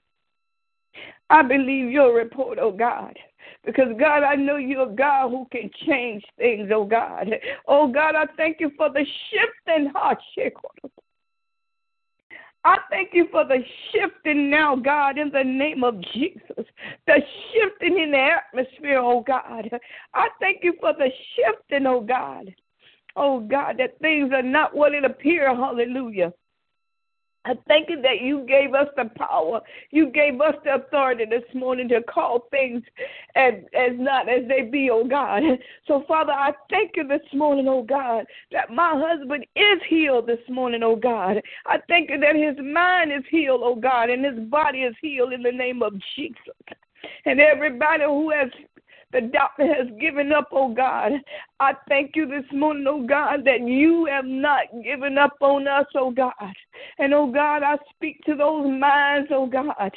I believe your report, oh God. Because God, I know you're a God who can change things, oh God. Oh God, I thank you for the shifting heart. I thank you for the shifting now, God, in the name of Jesus. The shifting in the atmosphere, oh God. I thank you for the shifting, oh God. Oh God, that things are not what it appears. Hallelujah. I thank you that you gave us the power. You gave us the authority this morning to call things as, as not as they be, oh God. So, Father, I thank you this morning, oh God, that my husband is healed this morning, oh God. I thank you that his mind is healed, oh God, and his body is healed in the name of Jesus. And everybody who has the doctor has given up, oh God. I thank you this morning, oh God, that you have not given up on us, oh God. And oh God, I speak to those minds, oh God,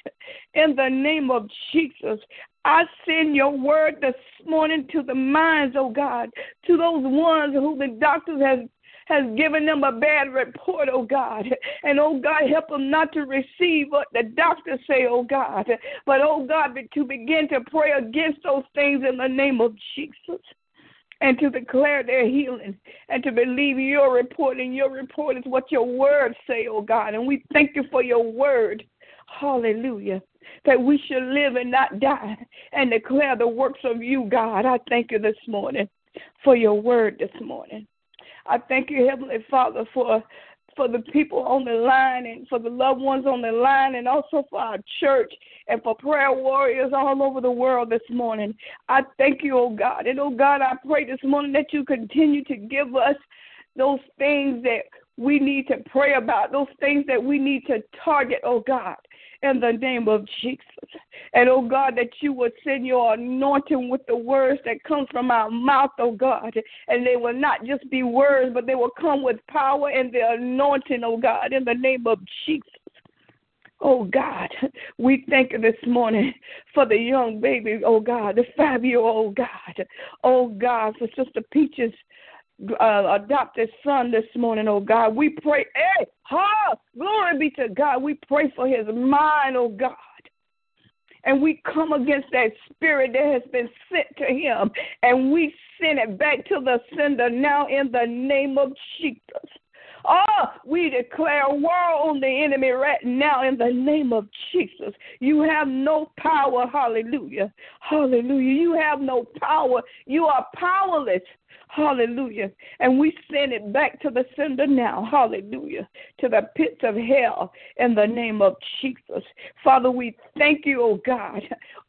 in the name of Jesus. I send your word this morning to the minds, oh God, to those ones who the doctors have has given them a bad report, oh God. And oh God, help them not to receive what the doctors say, oh God. But oh God, to begin to pray against those things in the name of Jesus. And to declare their healing and to believe your report, and your report is what your words say, oh God. And we thank you for your word. Hallelujah. That we should live and not die and declare the works of you, God. I thank you this morning for your word this morning. I thank you, Heavenly Father, for for the people on the line and for the loved ones on the line and also for our church and for prayer warriors all over the world this morning. I thank you, oh God. And oh God, I pray this morning that you continue to give us those things that we need to pray about, those things that we need to target, oh God in the name of Jesus. And oh God, that you would send your anointing with the words that come from our mouth, oh God. And they will not just be words, but they will come with power and the anointing, oh God, in the name of Jesus. Oh God, we thank you this morning for the young baby, oh God, the five year old oh, God. Oh God, for Sister Peaches uh, adopted son this morning, oh God. We pray, hey, ha, glory be to God. We pray for his mind, oh God. And we come against that spirit that has been sent to him, and we send it back to the sender now in the name of Jesus. Oh, we declare war on the enemy right now in the name of Jesus. You have no power. Hallelujah. Hallelujah. You have no power. You are powerless. Hallelujah. And we send it back to the sender now. Hallelujah. To the pits of hell in the name of Jesus. Father, we thank you, oh God.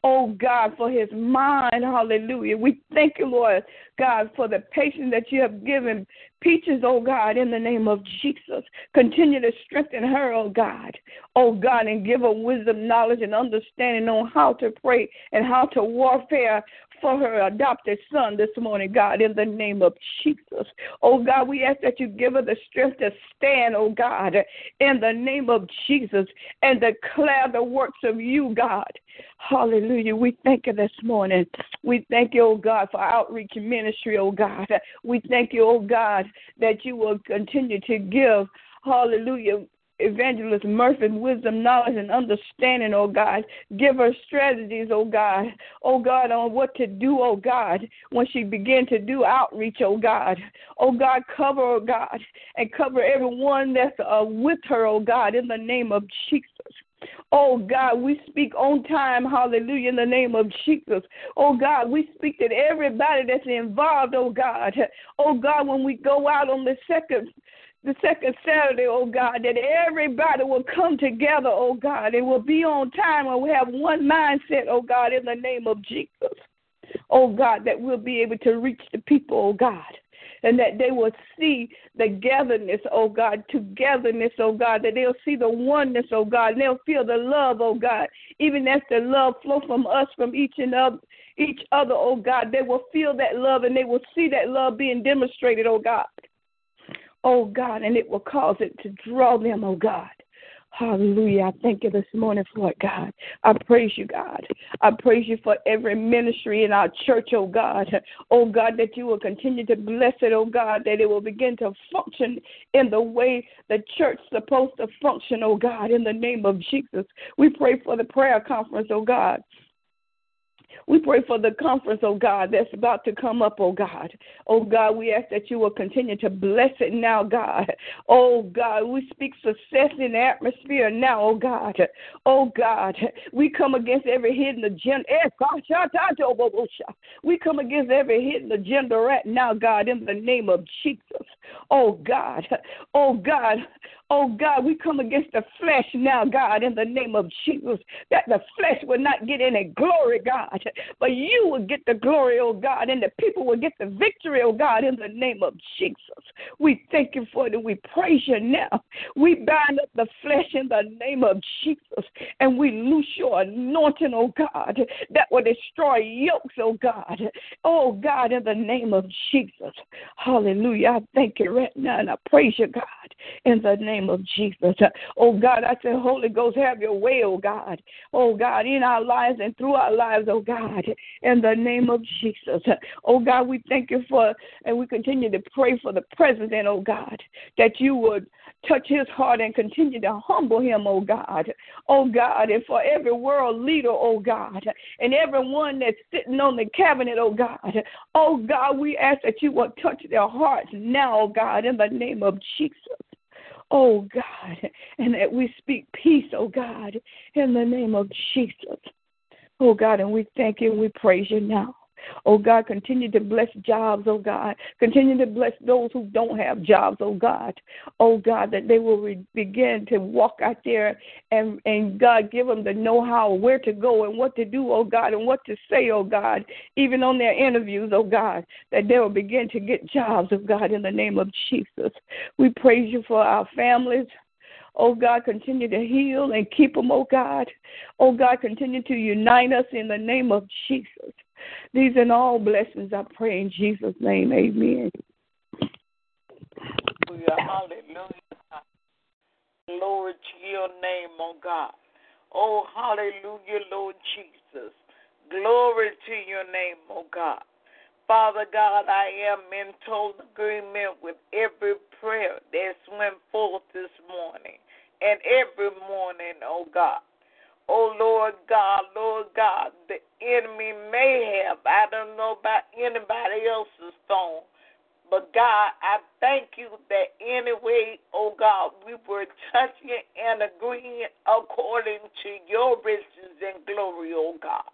Oh God, for his mind. Hallelujah. We thank you, Lord God, for the patience that you have given Peaches, oh God, in the name of Jesus. Continue to strengthen her, oh God. Oh God, and give her wisdom, knowledge, and understanding on how to pray and how to warfare for her adopted son this morning, God, in the name of Jesus. Oh God, we ask that you give her the strength to stand, oh God, in the name of Jesus and declare the works of you, God. Hallelujah. We thank you this morning. We thank you, oh God, for outreach ministry, oh God. We thank you, oh God, that you will continue to give, hallelujah, Evangelist Murphy wisdom, knowledge, and understanding, oh God. Give her strategies, oh God. Oh God, on what to do, oh God, when she begin to do outreach, oh God. Oh God, cover, oh God, and cover everyone that's uh, with her, oh God, in the name of Jesus. Oh God, we speak on time, hallelujah, in the name of Jesus. Oh God, we speak that everybody that's involved, oh God. Oh God, when we go out on the second the second Saturday, oh God, that everybody will come together, oh God. It will be on time and we have one mindset, oh God, in the name of Jesus. Oh God, that we'll be able to reach the people, oh God. And that they will see the gatherness, oh God, togetherness, oh God, that they'll see the oneness, oh God, and they'll feel the love, oh God, even as the love flow from us, from each and other, each other, oh God, they will feel that love and they will see that love being demonstrated, oh God oh God, and it will cause it to draw them, oh God. Hallelujah. I thank you this morning for it, God. I praise you, God. I praise you for every ministry in our church, oh God. Oh God, that you will continue to bless it, oh God, that it will begin to function in the way the church's supposed to function, oh God, in the name of Jesus. We pray for the prayer conference, oh God. We pray for the conference, oh God, that's about to come up, oh God. Oh God, we ask that you will continue to bless it now, God. Oh God, we speak success in the atmosphere now, oh God. Oh God, we come against every hidden agenda. Eh, we come against every hidden agenda right now, God, in the name of Jesus. Oh God, oh God, Oh God, we come against the flesh now, God, in the name of Jesus, that the flesh will not get any glory, God, but you will get the glory, oh God, and the people will get the victory, oh God, in the name of Jesus. We thank you for it and we praise you now. We bind up the flesh in the name of Jesus and we loose your anointing, oh God, that will destroy yokes, oh God. Oh God, in the name of Jesus. Hallelujah. I thank you right now and I praise you, God, in the name name of Jesus. Oh God, I say, Holy Ghost, have your way, oh God. Oh God, in our lives and through our lives, oh God, in the name of Jesus. Oh God, we thank you for, and we continue to pray for the president, oh God, that you would touch his heart and continue to humble him, oh God. Oh God, and for every world leader, oh God, and everyone that's sitting on the cabinet, oh God. Oh God, we ask that you will touch their hearts now, oh God, in the name of Jesus. Oh God, and that we speak peace, oh God, in the name of Jesus. Oh God, and we thank you and we praise you now. Oh God, continue to bless jobs, oh God. Continue to bless those who don't have jobs, oh God. Oh God, that they will re- begin to walk out there and, and God give them the know how where to go and what to do, oh God, and what to say, oh God, even on their interviews, oh God, that they will begin to get jobs, oh God, in the name of Jesus. We praise you for our families. Oh God, continue to heal and keep them, oh God. Oh God, continue to unite us in the name of Jesus. These and all blessings I pray in Jesus' name. Amen. Hallelujah. Glory to your name, oh God. Oh, hallelujah, Lord Jesus. Glory to your name, oh God. Father God, I am in total agreement with every prayer that's went forth this morning and every morning, oh God. Oh Lord God, Lord God, the enemy may have, I don't know about anybody else's phone, but God, I thank you that anyway, oh God, we were touching and agreeing according to your riches and glory, oh God.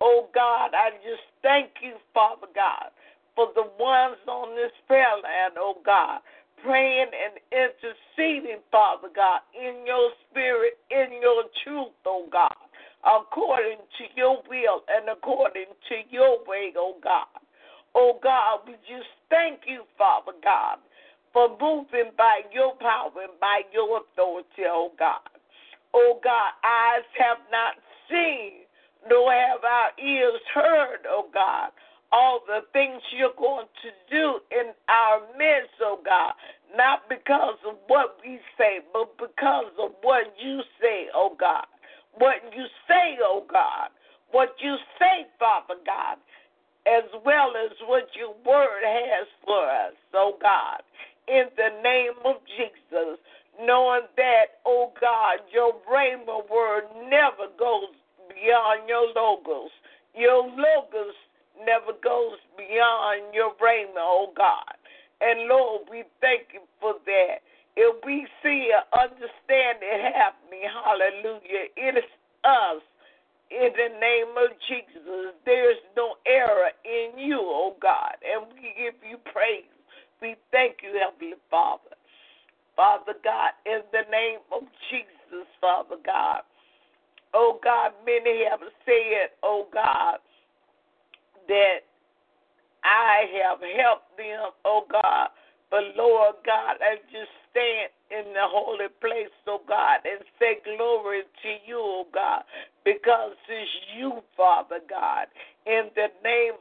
Oh God, I just thank you, Father God, for the ones on this prayer line, oh God, praying and interceding, Father God, in your spirit, in your truth, oh God, according to your will and according to your way, oh God. Oh God, we just thank you, Father God, for moving by your power and by your authority, oh God. Oh God, eyes have not seen, nor have our ears heard, oh God, all the things you're going to do in our midst, oh God. Not because of what we say, but because of what you say, oh God. What you say, oh God. What you say, Father God, as well as what your word has for us, oh God. In the name of Jesus, knowing that, oh God, your rhema word never goes beyond your logos. Your logos never goes beyond your rhema, oh God. And Lord, we thank you for that. If we see and understand it happening, hallelujah, it is us. In the name of Jesus, there is no error in you, oh God. And we give you praise. We thank you, Heavenly Father. Father God, in the name of Jesus, Father God. Oh God, many have said, oh God, that I have helped them, oh God. But Lord God, I just stand in the holy place, oh God, and say glory to you, oh God, because it's you, Father God. In the name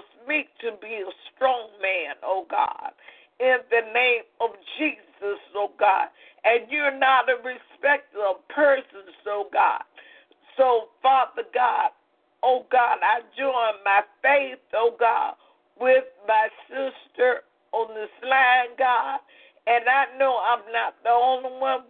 have caused me to be a strong man, oh God. In the name of Jesus, oh God. And you're not a respecter of persons, oh God. So, Father God, oh God, I join my faith, oh God, with my sister on this line, God. And I know I'm not the only one.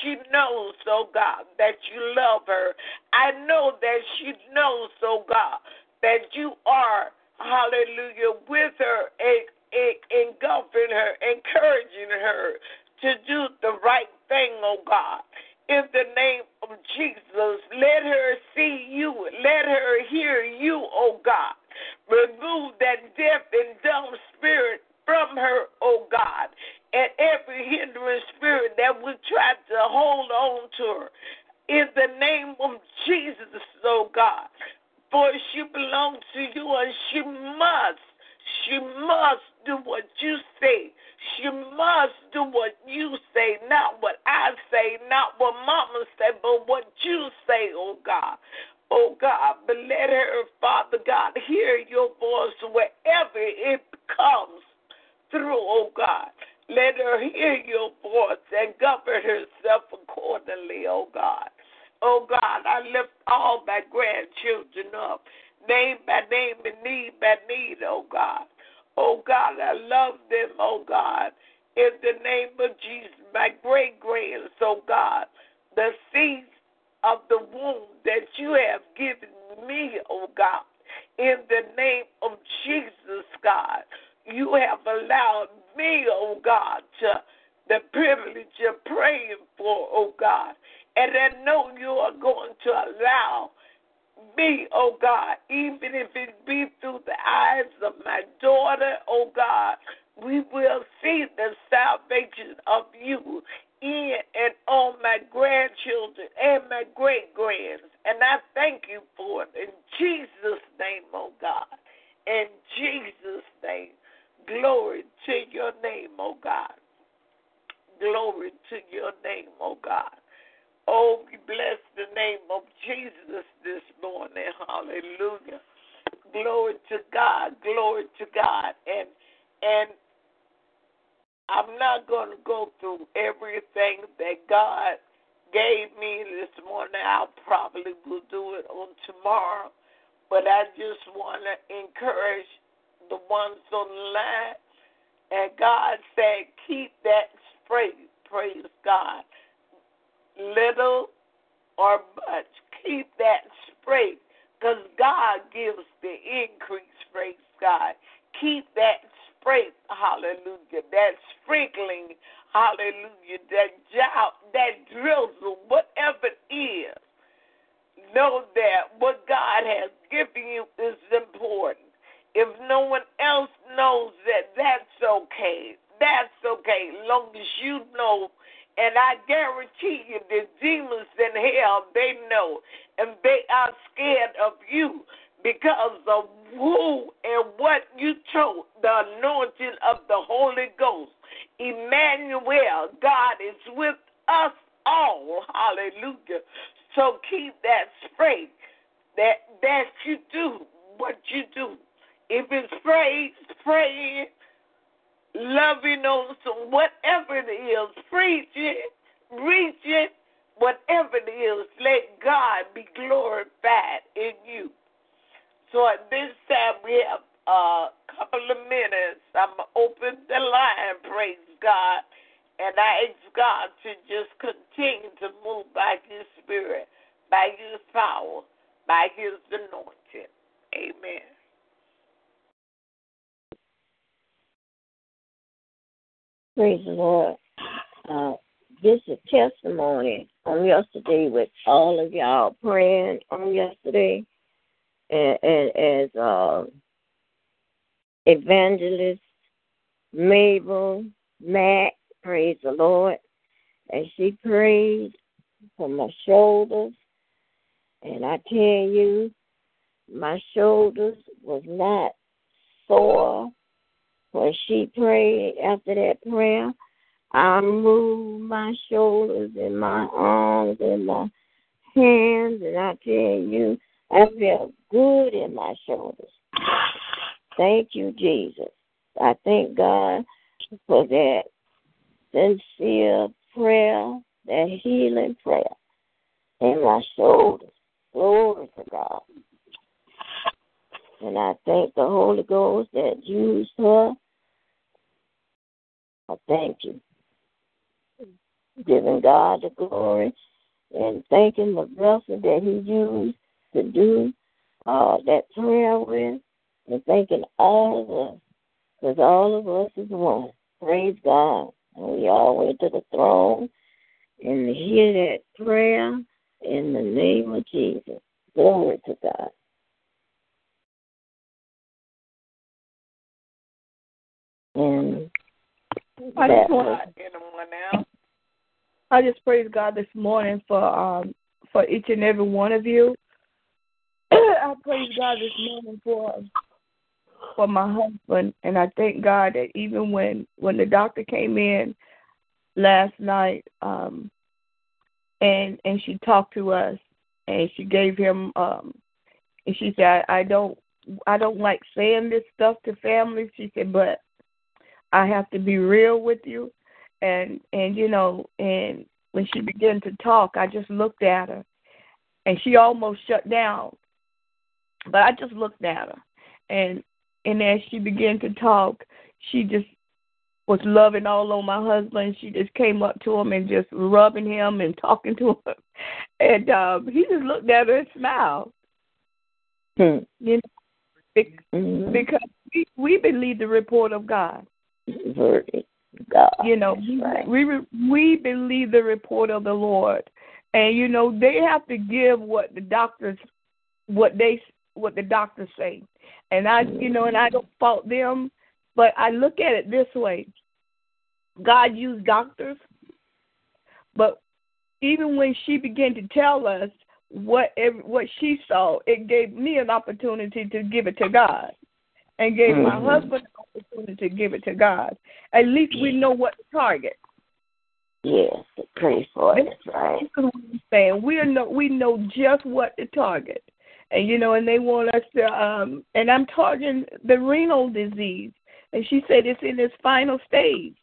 She knows, oh God, that you love her. I know that she knows, oh God, that you are, hallelujah, with her and, and engulfing her, encouraging her to do the right thing, oh God in the name of Jesus. Let her see you. Let her hear you, oh God. Remove that deaf and dumb spirit from her, oh God, and every hindering spirit that would try to hold on to her. In the name of Jesus, oh God. For she belongs to you and she must, she must do what you say. She must do what you say, not what I say, not what mama say, but what you say, oh God. Oh God, but let her, Father God, hear your voice wherever it comes through, oh God. Let her hear your voice and govern herself accordingly, oh God. Oh God, I lift all my grandchildren up, name by name and need by need, oh God. Oh God, I love them, oh God. In the name of Jesus, my great grands, oh God, the seeds of the womb that you have given me, oh God. In the name of Jesus, God, you have allowed me, oh God, the privilege of praying for, oh God. And I know you are going to allow me, oh God, even if it be through the eyes of my daughter, oh God, we will see the salvation of you in and on my grandchildren and my great grands. And I thank you for it in Jesus' name, oh God. In Jesus' name. Glory to your name, oh God. Glory to your name, oh God. Oh, we bless the name of Jesus this morning. Hallelujah. Glory to God. Glory to God. And and I'm not going to go through everything that God gave me this morning. I'll probably will do it on tomorrow. But I just want to encourage the ones on the line. And God said, keep that straight. Praise God. Little or much, keep that straight. Because God gives the increase, praise God. Keep that straight, hallelujah. That sprinkling, hallelujah. That job, that drizzle, whatever it is. Know that what God has given you is important. If no one else knows that, that's okay. That's okay, long as you know. And I guarantee you, the demons in hell, they know. And they are scared of you because of who and what you told the anointing of the Holy Ghost. Emmanuel, God is with us all. Hallelujah. So keep that straight. That that you do what you do. If it's praise, praying, loving on some whatever it is, preaching, reaching, whatever it is, let God be glorified in you. So at this time we have a couple of minutes. I'm gonna open the line, praise God. And I ask God to just continue to move by His Spirit, by His power, by His anointing. Amen. Praise the Lord. Uh, this is testimony on yesterday with all of y'all praying on yesterday, and, and as uh, evangelist Mabel Matt, praise the Lord, and she prayed for my shoulders, and I tell you, my shoulders was not sore when she prayed after that prayer. I moved my shoulders and my arms and my hands, and I tell you, I felt good in my shoulders. Thank you, Jesus. I thank God for that sincere prayer, that healing prayer in my shoulders. Glory to God. And I thank the Holy Ghost that used her. I thank you. Giving God the glory and thanking the vessel that He used to do uh, that prayer with, and thanking all of us, because all of us is one. Praise God. And we all went to the throne and hear that prayer in the name of Jesus. Glory to God. And I just want else? I just praise God this morning for um for each and every one of you. I praise God this morning for for my husband, and I thank God that even when when the doctor came in last night, um, and and she talked to us, and she gave him, um, and she said, I, I don't I don't like saying this stuff to families. She said, but I have to be real with you, and and you know, and when she began to talk, I just looked at her, and she almost shut down, but I just looked at her, and and as she began to talk, she just was loving all on my husband. She just came up to him and just rubbing him and talking to him, and um, he just looked at her and smiled. hmm. You know, Mhm. because we we believe the report of God. Verdict. God. You know, we right. we we believe the report of the Lord, and you know they have to give what the doctors what they what the doctors say, and I you know and I don't fault them, but I look at it this way: God used doctors, but even when she began to tell us what every, what she saw, it gave me an opportunity to give it to God, and gave my Mhm. husband an opportunity to give it to God. At least we know what to target. Yes, pray for it. That's right. This is what I'm saying. We know we know just what to target, and you know, and they want us to. um And I'm targeting the renal disease, and she said it's in its final stage.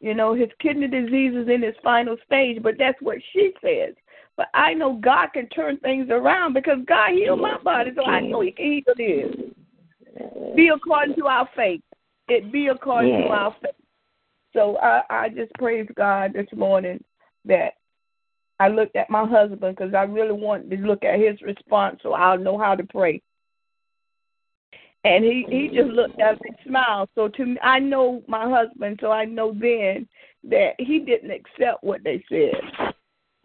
You know, his kidney disease is in its final stage, but that's what she says. But I know God can turn things around because God healed my body, so I know He can heal this. Be according to our faith. It be according to our faith. So I, I just praise God this morning that I looked at my husband because I really wanted to look at his response so I'll know how to pray. And he he just looked at me and smiled. So to me, I know my husband, so I know then that he didn't accept what they said,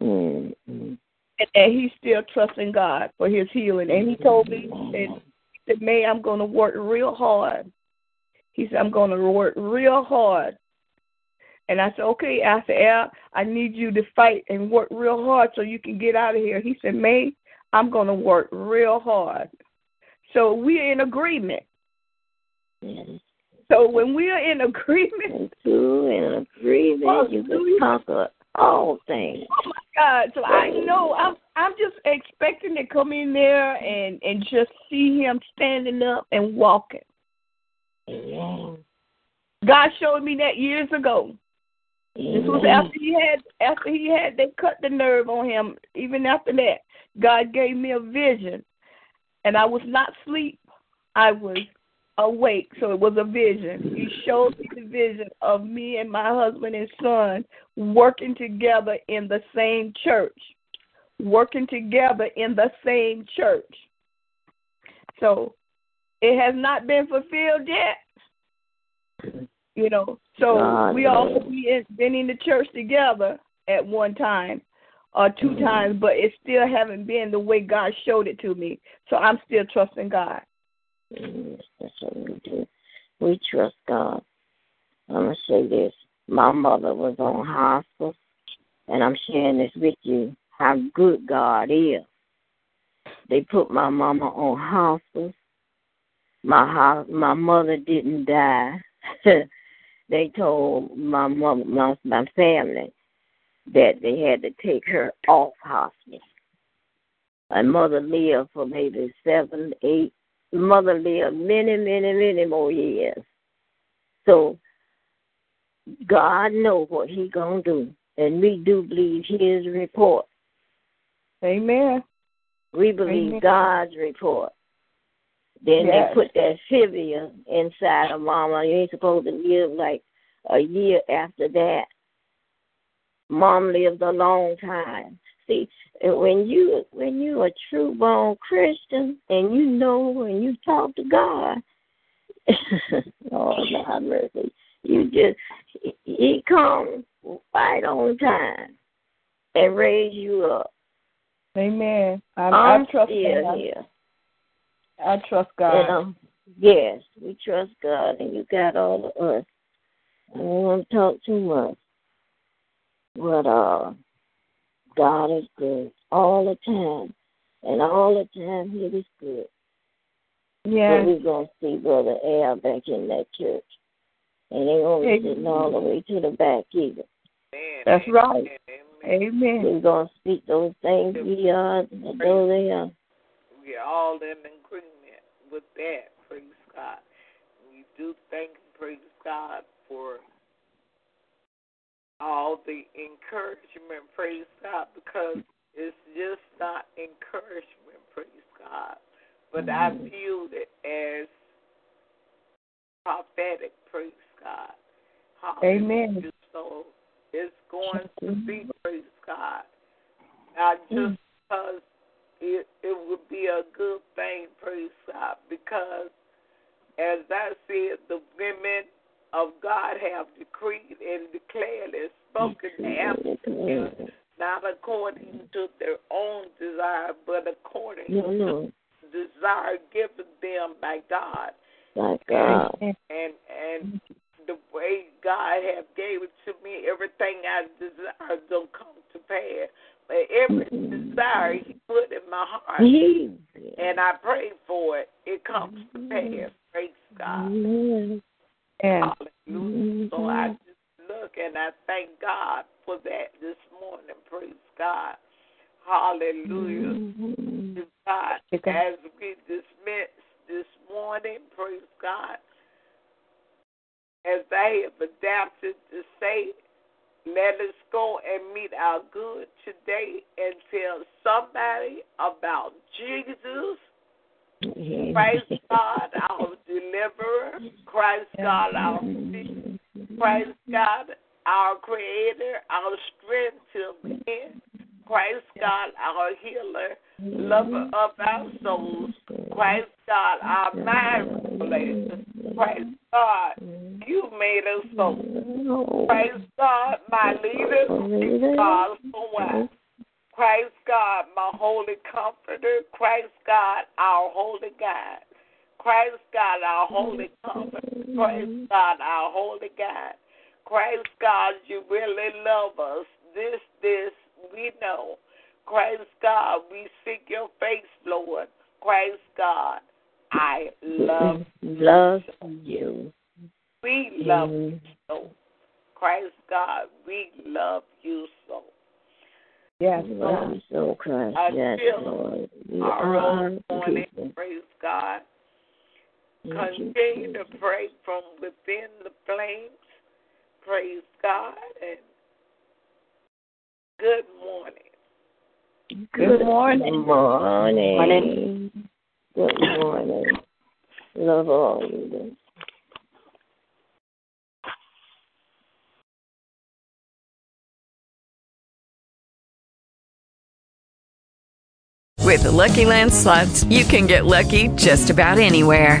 Mm-hmm. and, and he's still trusting God for his healing. And he told me that said, "May I'm going to work real hard." He said, "I'm going to work real hard." And I said, "Okay." I said, "Al, I need you to fight and work real hard so you can get out of here." He said, "May, I'm going to work real hard." So we're in agreement. Yes. So when we are in agreement, And two in agreement, you can conquer all things. oh my God! So I know I'm I'm just expecting to come in there and and just see him standing up and walking. Amen. God showed me that years ago. This was after he had after he had they cut the nerve on him. Even after that, God gave me a vision, and I was not asleep. I was awake, so it was a vision. He showed me the vision of me and my husband and son working together in the same church, working together in the same church. So it has not been fulfilled yet. You know, so God we all we been in the church together at one time or 2 Mhm. times, but it still haven't been the way God showed it to me. So I'm still trusting God. Yes, that's what we do. We trust God. I'm gonna say this. My mother was on hospice, and I'm sharing this with you. How good God is. They put my mama on hospice. My my mother didn't die. they told my mom, my, family that they had to take her off hospice. My mother lived for maybe seven, eight, mother lived many, many, many more years. So God know what He gonna do, and we do believe His report. Amen. We believe Amen. God's report. Then Yes. they put that fibia inside of Mama. You ain't supposed to live like a year after that. Mom lived a long time. See, when you when you a true born Christian and you know and you talk to God, oh God mercy, you just he- he comes right on time and raise you up. Amen. I, I'm I trust still God. here. I trust God. And, um, yes, we trust God, and you got all of us. I don't want to talk too much, but uh, God is good all the time, and all the time He is good. yeah. So we're gonna see Brother Al back in that church, and they gonna be sitting all the way to the back either. Amen. That's right. Amen. Amen. We're gonna speak those things uh, we are, though they are. We're all in agreement with that. Praise God. We do thank and praise God for all the encouragement, praise God, because it's just not encouragement, praise God. But I mm-hmm. view it as prophetic, praise God. Amen. So it's going to be, praise God. Not just because it it would be a good thing, praise God, because as I said, the women of God have decreed and declared and spoken atmosphere, not according to their own desire, but according No, to the desire given them by God. like God. Amen. And and the way God have gave it to me, everything I desire don't come to pass. But every Mhm. desire He put in my heart, He. and I pray for it, it comes to pass. Praise God. Amen. Yeah. Hallelujah. So I just look and I thank God for that this morning. Praise God. Hallelujah. Mhm. To God. Okay. As we dismiss this morning, praise God. As they have adapted to say, let us go and meet our good today and tell somebody about Jesus. Christ God, our deliverer. Christ God, our Savior. Christ God, our creator, our strength to men. Christ God, our healer, lover of our souls. Christ God, our mind regulator. Christ God, mm-hmm. you made us so. Mm-hmm. Christ God, my mm-hmm. leader, God, so wise. Christ God, my holy comforter. Christ God, our holy God. Christ God, our holy comforter. Christ God, our holy God. Christ God, you really love us. This, this, we know. Christ God, we seek your face, Lord. Christ God, I love love you. We love you so. Christ God, we love you so. Yes, Love you so, Christ. I Yes, Lord. You Our are own morning, praise God. Continue to Jesus. pray from within the flames. Praise God and good morning. Good morning. Good morning. Morning. Good morning. Love all you. With the Lucky Land slots, you can get lucky just about anywhere.